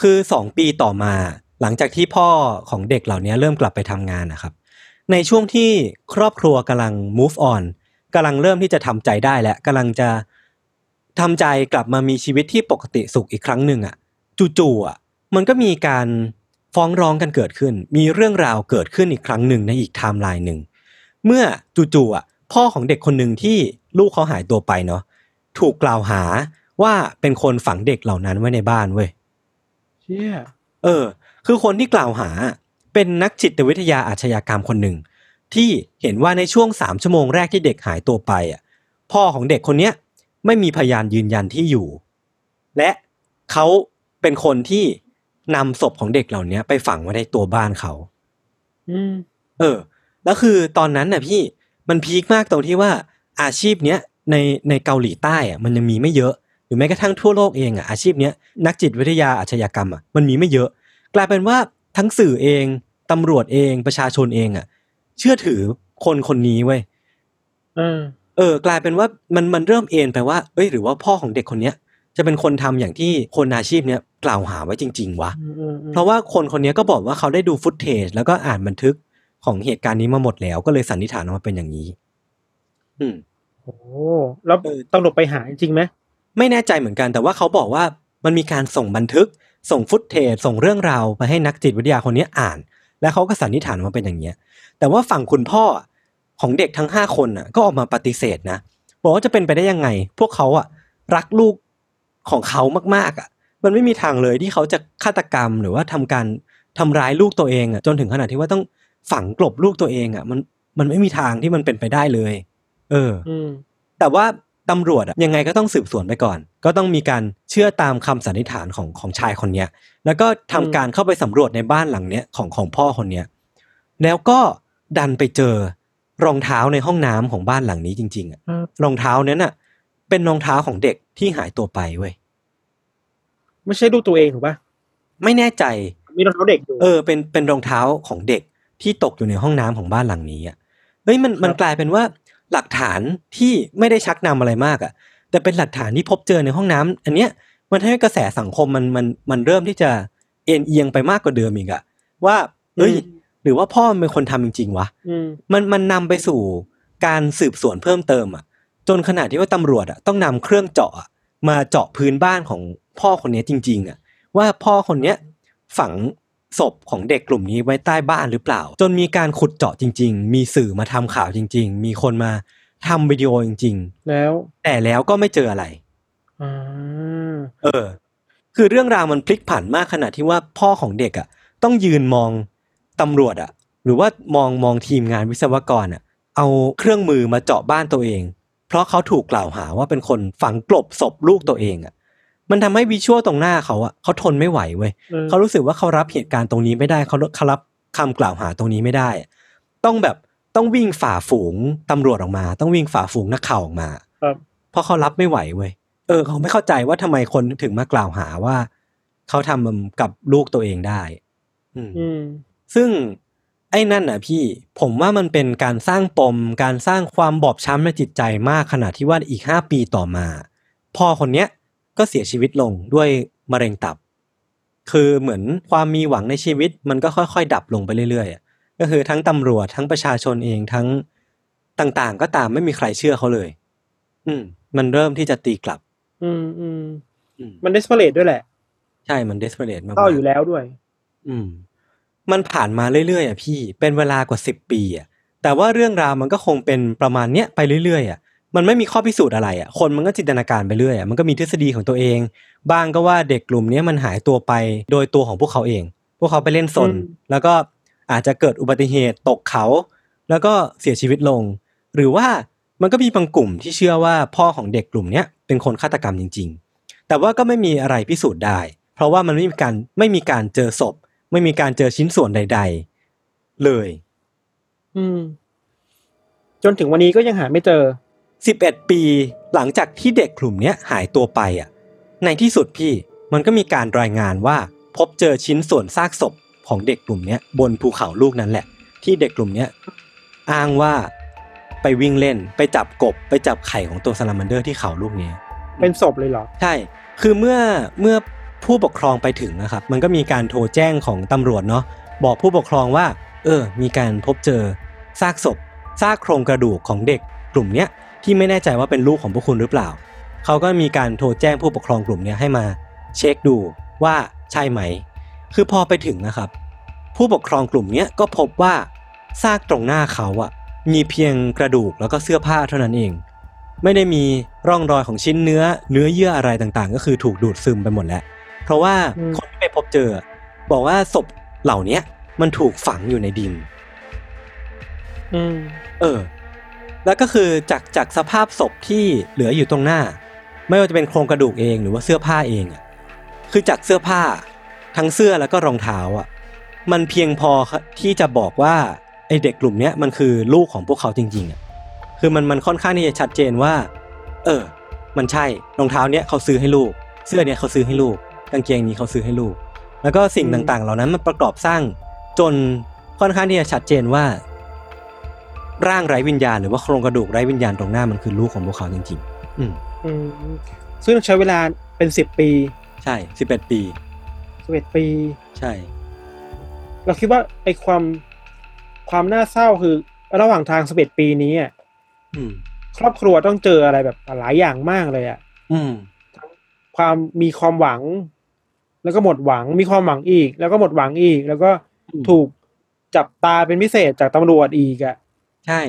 คือสองปีต่อมา หลังจากที่พ่อของเด็กเหล่านี้เริ่มกลับไปทำงานนะครับ ในช่วงที่ครอบครัวกำลัง move on กำลังเริ่มที่จะทำใจได้และกำลังจะทำใจกลับมามีชีวิตที่ปกติสุขอีกครั้งหนึ่งอะจู่ๆอะมันก็มีการฟ้องร้องกันเกิดขึ้น มีเรื่องราวเกิดขึ้นอีกครั้งหนึ่งในอีกไทม์ไลน์หนึ่งเมื่อจู่ๆอะ พ่อของเด็กคนหนึ่งที่ลูกเขาหายตัวไปเนาะถูกกล่าวหาว่าเป็นคนฝังเด็กเหล่านั้นไว้ในบ้านเว้ยเชี่ยเออ คือคนที่กล่าวหาเป็นนักจิตวิทยาอาชญากรรมคนหนึ่ง ที่เห็นว่าในช่วงสามชั่วโมงแรกที่เด็กหายตัวไปอะ พ่อของเด็กคนเนี้ยไม่มีพยานยืนยันที่อยู่ และเขาเป็นคนที่นำศพของเด็กเหล่านี้ไปฝังไว้ในตัวบ้านเขา อืม เออ แล้วคือตอนนั้นน่ะพี่ มันพีคมากตรงที่ว่าอาชีพเนี้ยในในเกาหลีใต้อะมันยังมีไม่เยอะหรือแม้กระทั่งทั่วโลกเองอะอาชีพเนี้ยนักจิตวิทยาอาชญากรรมอะมันมีไม่เยอะ กลายเป็นว่าทั้งสื่อเองตำรวจเองประชาชนเองอะเชื่อถือคนคนนี้เว้ยเออเออ กลายเป็นว่ามันมันเริ่มเอ็นไปว่า เอ้ยหรือว่าพ่อของเด็กคนเนี้ยจะเป็นคนทำอย่างที่คนอาชีพเนี้ยกล่าวหาไว้จริง ๆวะอืมอืมอืมเพราะว่าคนคนนี้ก็บอกว่าเขาได้ดูฟุตเทจแล้วก็อ่านบันทึก ของเหตุการณ์นี้มาหมดแล้ว ก็เลยสันนิษฐานออกมาเป็นอย่างนี้ อืมโอ้แล้วเออตำรวจไปหาจริงๆไหมไม่แน่ใจเหมือนกัน แต่ว่าเขาบอกว่ามันมีการส่งบันทึก ส่งฟุตเทจส่งเรื่องราวไปให้นักจิตวิทยาคนนี้อ่าน แล้วเขาก็สันนิษฐานว่าเป็นอย่างเงี้ย แต่ว่าฝั่งคุณพ่อของเด็กทั้งห้าคนน่ะ ก็ออกมาปฏิเสธนะบอกว่าจะเป็นไปได้ยังไง พวกเขาอะ รักลูกของเขามากๆอะ มันไม่มีทางเลยที่เขาจะฆาตกรรมหรือว่าทำการทำร้ายลูกตัวเองอะจนถึงขนาดที่ว่าต้อง ฝังกลบลูกตัวเองอะ มันมันไม่มีทางที่มันเป็นไปได้เลย เอออืมแต่ว่าตำรวจอะยังไงก็ต้องสืบสวนไปก่อน ก็ต้องมีการเชื่อตามคำสันนิษฐานของของชายคนเนี้ย แล้วก็ทำการเข้าไปสำรวจในบ้านหลังเนี้ยของของพ่อคนเนี้ย แล้วก็ดันไปเจอรองเท้าในห้องน้ำของบ้านหลังนี้จริง ๆอะครับรองเท้านั้นอะเป็นรองเท้าของเด็กที่หายตัวไปเว้ยไม่ใช่ลูกตัวเองถูกปะไม่แน่ใจ มีรองเท้าเด็กอยู่เออเป็นเป็นรองเท้าของเด็ก ที่ตกอยู่ในห้องน้ำของบ้านหลังนี้อะเฮ้ยมันมันกลายเป็นว่าหลักฐานที่ไม่ได้ชักนำอะไรมากอะ แต่เป็นหลักฐานที่พบเจอในห้องน้ำอันเนี้ยมันทำให้กระแสสังคมมันมันมันเริ่มที่จะเอ็นเอียงไปมากกว่าเดิมอีกอะว่าเอ้ยหรือว่าพ่อมันเป็นคนทำจริงๆวะอืมมันมันนำไปสู่การสืบสวนเพิ่มเติมอะ จนขนาดที่ว่าตำรวจอะต้องนำเครื่องเจาะอะมาเจาะพื้นบ้านของพ่อคนนี้จริง ๆ อะ ว่าพ่อคนเนี้ยฝัง ศพของเด็กกลุ่มนี้ไว้ใต้บ้านหรือเปล่า จนมีการขุดเจาะจริง ๆ มีสื่อมาทำข่าวจริง ๆ มีคนมาทำวิดีโอจริงแล้วๆแต่แล้วก็ไม่เจออะไรอ่าเออ คือเรื่องราวมันพลิกผันมากขนาดที่ว่าพ่อของเด็กอะ ต้องยืนมองตำรวจอะ หรือว่ามองมองทีมงานวิศวกรอะ เอาเครื่องมือมาเจาะบ้านตัวเอง เพราะเขาถูกกล่าวหาว่าเป็นคนฝังกลบศพลูกตัวเองอะ มันทำให้วิชวลตรงหน้าเขาอะเขาทนไม่ไหวเว้ยออเขารู้สึกว่าเขารับเหตุการณ์ตรงนี้ไม่ได้เขาเขารับคำกล่าวหาตรงนี้ไม่ได้อะต้องแบบต้องวิ่งฝ่าฝูงตำรวจออกมา ต้องวิ่งฝ่าฝูงนักข่าวออกมาครับเพราะเขารับไม่ไหวเว้ยเออเขาไม่เข้าใจว่าทำไมคนถึงมากล่าวหาว่า เขาทำกับลูกตัวเองได้อืมอืมซึ่งไอ้นั่นน่ะพี่ผมว่ามันเป็นการสร้างปม การสร้างความบอบช้ำในจิตใจมากขนาดที่ว่าอีกห้าปีต่อมา พ่อคนเนี้ย ก็เสียชีวิตลงด้วยมะเร็งตับ คือเหมือนความมีหวังในชีวิตมันก็ค่อยๆ ดับลงไปเรื่อยๆอะก็คือทั้งตำรวจทั้งประชาชนเองทั้งต่างๆ ก็ตามไม่มีใครเชื่อเขาเลย อืม มันเริ่มที่จะตีกลับ อืมอืมอืมมันเดสเ e เ a ด้วยแหละ ใช่ มันเดสเ e ร a t มากๆเศร้าอยู่แล้วด้วย อืม มันผ่านมาเรื่อยๆอะพี่ เป็นเวลากว่าสิบปีอะ แต่ว่าเรื่องราวมันก็คงเป็นประมาณเนี้ยไปเรื่อยๆอะ มันไม่มีข้อพิสูจน์อะไรอะ คนมันก็จินตนาการไปเรื่อยอะ มันก็มีทฤษฎีของตัวเอง บ้างก็ว่าเด็กกลุ่มเนี้ยมันหายตัวไปโดยตัวของพวกเขาเอง พวกเขาไปเล่นสนอืมแล้วก็อาจจะเกิดอุบัติเหตุตกเขา แล้วก็เสียชีวิตลง หรือว่ามันก็มีบางกลุ่มที่เชื่อว่าพ่อของเด็กกลุ่มเนี้ยเป็นคนฆาตกรรมจริง ๆ แต่ว่าก็ไม่มีอะไรพิสูจน์ได้ เพราะว่ามันไม่มีการไม่มีการเจอศพ ไม่มีการเจอชิ้นส่วนใด ๆ เลย อืม จนถึงวันนี้ก็ยังหาไม่เจอ 11 ปี หลังจากที่เด็กกลุ่มเนี้ยหายตัวไปอะ ในที่สุดพี่มันก็มีการรายงานว่าพบเจอชิ้นส่วนซากศพของเด็กกลุ่มเนี้ยบนภูเขาลูกนั้นแหละ ที่เด็กกลุ่มเนี้ยอ้างว่าไปวิ่งเล่นไปจับกบไปจับไข่ของตัวซาลามันเดอร์ที่เขาลูกเนี้ยเป็นศพเลยเหรอ ใช่ คือเมื่อเมื่อผู้ปกครองไปถึงนะครับ มันก็มีการโทรแจ้งของตำรวจเนาะบอกผู้ปกครองว่า เออ มีการพบเจอซากศพซากโครงกระดูกของเด็กกลุ่มเนี้ย ที่ไม่แน่ใจว่าเป็นลูกของพวกคุณหรือเปล่า เขาก็มีการโทรแจ้งผู้ปกครองกลุ่มเนี้ยให้มาเช็คดูว่าใช่ไหม คือพอไปถึงนะครับ ผู้ปกครองกลุ่มเนี้ยก็พบว่าซากตรงหน้าเขาอะมีเพียงกระดูกแล้วก็เสื้อผ้าเท่านั้นเอง ไม่ได้มีร่องรอยของชิ้นเนื้อเนื้อเยื่ออะไรต่างๆ ก็คือถูกดูดซึมไปหมดแล้ว เพราะว่าอืมคนที่ไปพบเจอ บอกว่าศพเหล่าเนี้ยมันถูกฝังอยู่ในดินอืมเออ แล้วก็คือจากจากสภาพศพที่เหลืออยู่ตรงหน้า ไม่ว่าจะเป็นโครงกระดูกเองหรือว่าเสื้อผ้าเองอะคือจากเสื้อผ้าทั้งเสื้อแล้วก็รองเท้าอะมันเพียงพอที่จะบอกว่าไอเด็กกลุ่มเนี้ยมันคือลูกของพวกเขาจริงๆอะคือมันมันค่อนข้างที่จะชัดเจนว่า เออ มันใช่รองเท้าเนี้ยเขาซื้อให้ลูก เสื้อเนี้ยเขาซื้อให้ลูก กางเกงนี้เขาซื้อให้ลูก แล้วก็สิ่งต่างๆ เหล่านั้นมันประกอบสร้างจนค่อนข้างที่จะชัดเจนว่า ร่างไร้วิญญาณหรือว่าโครงกระดูกไร้วิญญาณตรงหน้ามันคือลูกของพวกเขาจริง ๆ อืมอืมซึ่งใช้เวลาเป็นสิบปี ใช่สิบเอ็ดปีสิบเอ็ดปี ใช่ เราคิดว่าไอ้ความความน่าเศร้าคือระหว่างทางสิบเอ็ดปีนี้อะอืมครอบครัวต้องเจออะไรแบบหลายอย่างมากเลยอะอืมความมีความหวัง แล้วก็หมดหวัง มีความหวังอีก แล้วก็หมดหวังอีก แล้วก็อืมถูกจับตาเป็นพิเศษจากตำรวจอีกอะ ใช่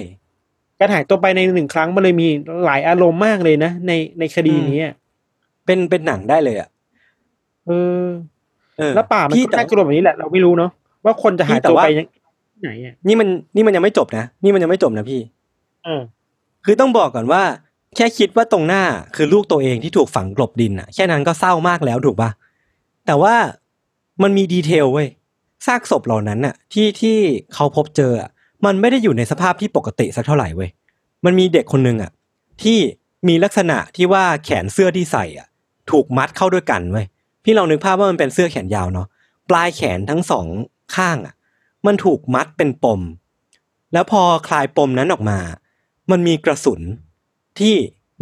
การหายตัวไปในหนึ่งครั้งมันเลยมีหลายอารมณ์มากเลยนะ ในในคดีนี้อะเป็นเป็นหนังได้เลยอะเออเออแล้วป่ามันพี่ก็แต่น่ากลัวแบบนี้แหละเราไม่รู้เนาะว่าคนจะหายพี่แต่ตัวว่าไปยังไหนอะนี่มันนี่มันยังไม่จบนะนี่มันยังไม่จบนะพี่เออคือต้องบอกก่อนว่า แค่คิดว่าตรงหน้าคือลูกตัวเองที่ถูกฝังกลบดินอะ แค่นั้นก็เศร้ามากแล้วถูกปะแต่ว่ามันมีดีเทลเว้ยซากศพเหล่านั้นน่ะ ที่ที่เขาพบเจออะ มันไม่ได้อยู่ในสภาพที่ปกติสักเท่าไหร่เว้ยมันมีเด็กคนหนึ่งอะ ที่มีลักษณะที่ว่าแขนเสื้อที่ใส่อะ ถูกมัดเข้าด้วยกันเว้ยพี่ลองนึกภาพว่ามันเป็นเสื้อแขนยาวเนาะปลายแขนทั้งสองข้างอะ มันถูกมัดเป็นปม แล้วพอคลายปมนั้นออกมา มันมีกระสุนที่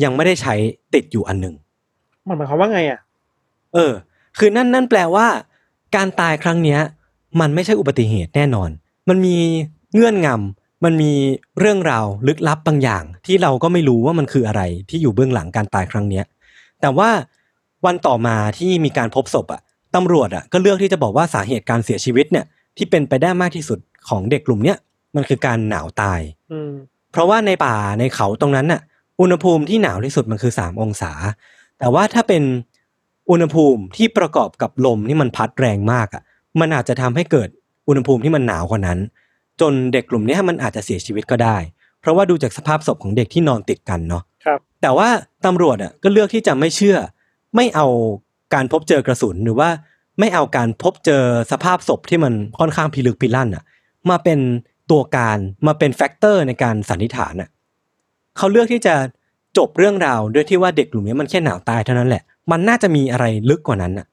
ยังไม่ได้ใช้ติดอยู่อันหนึ่งมันหมายความว่าไงอะ เออ คือนั่นนั่นแปลว่า การตายครั้งเนี้ย มันไม่ใช่อุบัติเหตุแน่นอน มันมี เงื่อนงำมันมีเรื่องราวลึกลับบางอย่าง ที่เราก็ไม่รู้ว่ามันคืออะไรที่อยู่เบื้องหลังการตายครั้งเนี้ยแต่ว่าวันต่อมาที่มีการพบศพอะตำรวจอะก็เลือกที่จะบอกว่าสาเหตุการเสียชีวิตเนี่ย ที่เป็นไปได้มากที่สุดของเด็กกลุ่มเนี้ยมันคือการหนาวตายอืมเพราะว่าในป่าในเขาตรงนั้นน่ะ อุณหภูมิที่หนาวที่สุดมันคือสามองศา แต่ว่าถ้าเป็นอุณหภูมิที่ประกอบกับลมที่มันพัดแรงมากอะ มันอาจจะทำให้เกิดอุณหภูมิที่มันหนาวกว่านั้น จนเด็กกลุ่มเนี้ยมันอาจจะเสียชีวิตก็ได้ เพราะว่าดูจากสภาพศพของเด็กที่นอนติดกันเนาะครับ แต่ว่าตำรวจอะก็เลือกที่จะไม่เชื่อ ไม่เอาการพบเจอกระสุนหรือว่าไม่เอาการพบเจอสภาพศพที่มันค่อนข้างพิลึกพิลั่นอะ มาเป็นตัวการมาเป็น factor ในการสันนิษฐานอะเขาเลือกที่จะจบเรื่องราวด้วยที่ว่าเด็กกลุ่มนี้มันแค่หนาวตายเท่านั้นแหละ มันน่าจะมีอะไรลึกกว่านั้นอะ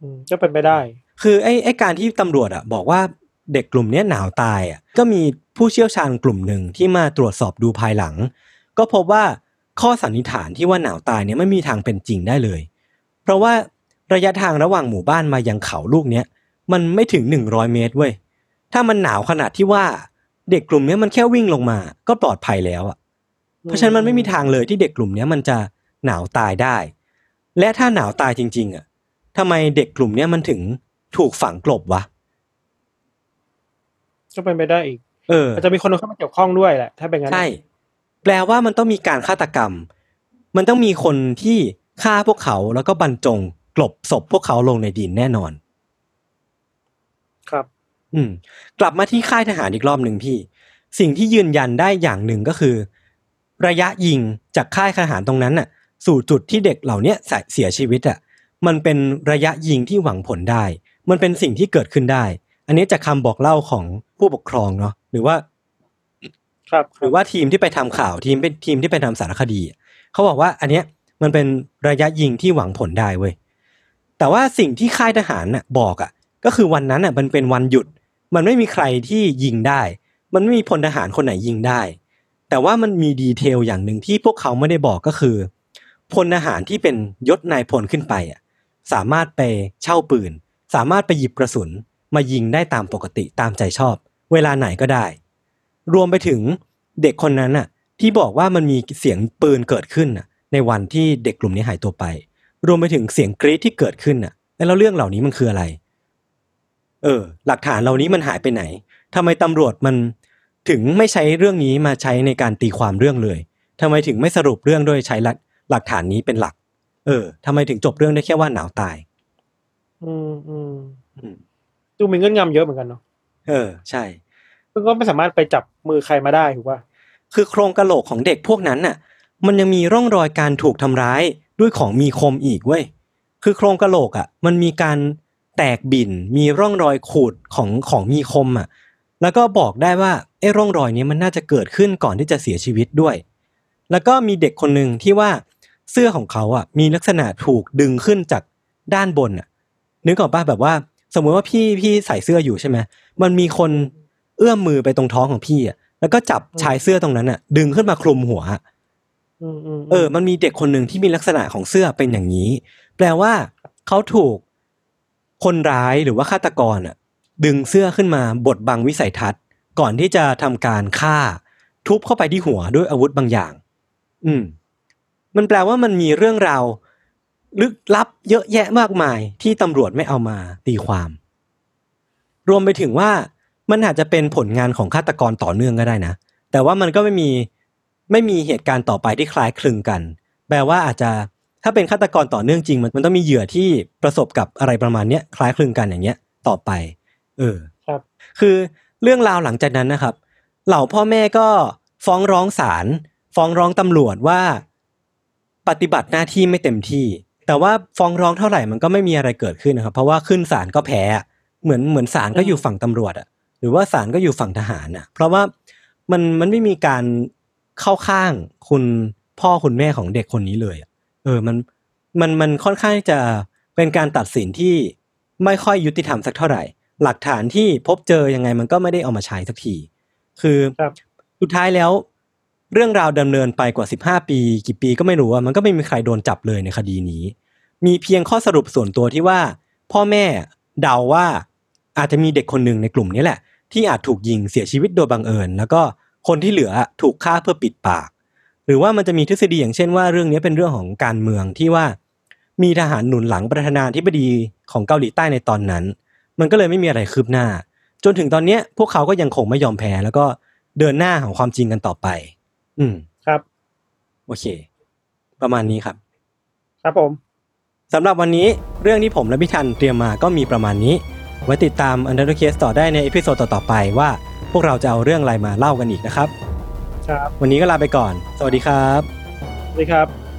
อืมก็เป็นไปได้ คือไอ้ไอ้การที่ตำรวจอะ บอกว่า เด็กกลุ่มนี้หนาวตายอะก็มีผู้เชี่ยวชาญกลุ่มหนึ่งที่มาตรวจสอบดูภายหลัง ก็พบว่าข้อสันนิษฐานที่ว่าหนาวตายเนี่ยไม่มีทางเป็นจริงได้เลย เพราะว่าระยะทางระหว่างหมู่บ้านมายังเขาลูกเนี้ยมันไม่ถึงหนึ่งร้อยเมตรเว้ยถ้ามันหนาวขนาดที่ว่าเด็กกลุ่มนี้มันแค่วิ่งลงมา ก็ปลอดภัยแล้วอะเพราะฉะนั้นมันไม่มีทางเลยที่เด็กกลุ่มนี้มันจะหนาวตายได้ และถ้าหนาวตายจริง ๆอะทำไมเด็กกลุ่มนี้มันถึงถูกฝังกลบวะ ก็เป็นไปได้อีก เอออาจจะมีคนเข้ามาเกี่ยวข้องด้วยแหละ ถ้าเป็นงั้นใช่แปลว่ามันต้องมีการฆาตกรรม มันต้องมีคนที่ฆ่าพวกเขาแล้วก็บรรจงกลบศพพวกเขาลงในดินแน่นอน ครับ อืม กลับมาที่ค่ายทหารอีกรอบหนึ่งพี่ สิ่งที่ยืนยันได้อย่างหนึ่งก็คือ ระยะยิงจากค่ายทหารตรงนั้นน่ะ สู่จุดที่เด็กเหล่าเนี้ยเสียชีวิตอะ มันเป็นระยะยิงที่หวังผลได้ มันเป็นสิ่งที่เกิดขึ้นได้ อันนี้จากคำบอกเล่าของผู้ปกครองเนาะหรือว่า ครับหรือว่าทีมที่ไปทำข่าวทีมเป็นทีมที่ไปทำสารคดีอะเขาบอกว่า อันเนี้ยมันเป็นระยะยิงที่หวังผลได้เว้ยแต่ว่าสิ่งที่ค่ายทหารน่ะบอกอะ ก็คือวันนั้นอะมันเป็นวันหยุด มันไม่มีใครที่ยิงได้ มันไม่มีพลทหารคนไหนยิงได้ แต่ว่ามันมีดีเทลอย่างหนึ่งที่พวกเขาไม่ได้บอกก็คือพลทหารที่เป็นยศนายพลขึ้นไปอะสามารถไปเช่าปืน สามารถไปหยิบกระสุน มายิงได้ตามปกติตามใจชอบ เวลาไหนก็ได้ รวมไปถึงเด็กคนนั้นน่ะ ที่บอกว่ามันมีเสียงปืนเกิดขึ้นน่ะ ในวันที่เด็กกลุ่มนี้หายตัวไป รวมไปถึงเสียงกรี๊ดที่เกิดขึ้นน่ะ แล้วเรื่องเหล่านี้มันคืออะไร เออ หลักฐานเหล่านี้มันหายไปไหนทำไมตำรวจมันถึงไม่ใช้เรื่องนี้มาใช้ในการตีความเรื่องเลยทำไมถึงไม่สรุปเรื่องโดยใช้หลักฐานนี้เป็นหลัก เออทำไมถึงจบเรื่องได้แค่ว่าหนาวตาย อืมอืมอืม ดูมีเงื่อนงำเยอะเหมือนกันเนาะเออ ใช่ซึ่งก็ไม่สามารถไปจับมือใครมาได้ถูกป่ะคือโครงกะโหลกของเด็กพวกนั้นน่ะ มันยังมีร่องรอยการถูกทำร้ายด้วยของมีคมอีกเว้ยคือโครงกะโหลกอะ มันมีการแตกบิ่นมีร่องรอยขูดของของมีคมอะ แล้วก็บอกได้ว่าไอ้ร่องรอยนี้มันน่าจะเกิดขึ้นก่อนที่จะเสียชีวิตด้วย แล้วก็มีเด็กคนหนึ่งที่ว่าเสื้อของเขาอะมีลักษณะถูกดึงขึ้นจากด้านบนอะนึกออกปะแบบว่า สมมุติว่าพี่พี่ใส่เสื้ออยู่ใช่ไหมมันมีคนเอื้อมมือไปตรงท้องของพี่อะแล้วก็จับชายเสื้อตรงนั้นอะ ดึงขึ้นมาคลุมหัวอะอืมอืมเออ มันมีเด็กคนหนึ่งที่มีลักษณะของเสื้อเป็นอย่างนี้ แปลว่าเขาถูกคนร้ายหรือว่าฆาตกรอะ ดึงเสื้อขึ้นมาบดบังวิสัยทัศน์ ก่อนที่จะทำการฆ่า ทุบเข้าไปที่หัวด้วยอาวุธบางอย่าง อืม มันแปลว่ามันมีเรื่องราว ลึกลับเยอะแยะมากมายที่ตำรวจไม่เอามาตีความ รวมไปถึงว่ามันอาจจะเป็นผลงานของฆาตกรต่อเนื่องก็ได้นะ แต่ว่ามันก็ไม่มีไม่มีเหตุการณ์ต่อไปที่คล้ายคลึงกัน แปลว่าอาจจะถ้าเป็นฆาตกรต่อเนื่องจริง มันมันต้องมีเหยื่อที่ประสบกับอะไรประมาณเนี้ยคล้ายคลึงกันอย่างเงี้ยต่อไป เออ ครับ คือเรื่องราวหลังจากนั้นนะครับ เหล่าพ่อแม่ก็ฟ้องร้องศาลฟ้องร้องตำรวจว่า ปฏิบัติหน้าที่ไม่เต็มที่ แต่ว่าฟ้องร้องเท่าไหร่มันก็ไม่มีอะไรเกิดขึ้นนะครับ เพราะว่าขึ้นศาลก็แพ้อะเหมือนเหมือนศาลก็อยู่ฝั่งตำรวจอะหรือว่าศาลก็อยู่ฝั่งทหารอะเพราะว่ามันมันไม่มีการเข้าข้างคุณพ่อคุณแม่ของเด็กคนนี้เลยอะเออมันมันมันค่อนข้างจะเป็นการตัดสินที่ไม่ค่อยยุติธรรมสักเท่าไหร่ หลักฐานที่พบเจอยังไงมันก็ไม่ได้เอามาใช้สักที คือครับสุดท้ายแล้ว เรื่องราวดำเนินไปกว่า15ปี กี่ปีก็ไม่รู้อะมันก็ไม่มีใครโดนจับเลยในคดีนี้ มีเพียงข้อสรุปส่วนตัวที่ว่า พ่อแม่เดาว่าอาจจะมีเด็กคนหนึ่งในกลุ่มนี้แหละ ที่อาจถูกยิงเสียชีวิตโดยบังเอิญ แล้วก็คนที่เหลือถูกฆ่าเพื่อปิดปาก หรือว่ามันจะมีทฤษฎีอย่างเช่นว่าเรื่องนี้เป็นเรื่องของการเมืองที่ว่า มีทหารหนุนหลังประธานาธิบดีของเกาหลีใต้ในตอนนั้น มันก็เลยไม่มีอะไรคืบหน้า จนถึงตอนเนี้ยพวกเขาก็ยังคงไม่ยอมแพ้แล้วก็เดินหน้าทวงความจริงกันต่อไป อืมครับ โอเค ประมาณนี้ครับ ครับผม สำหรับวันนี้เรื่องที่ผมและพี่ทันเตรียมมาก็มีประมาณนี้ ไว้ติดตาม u n d e r Case ต่อได้ใน episode ต่อๆไปว่า พวกเราจะเอาเรื่องอะไรมาเล่ากันอีกนะครับ ครับ วันนี้ก็ลาไปก่อน สวัสดีครับ สวัสดีครับ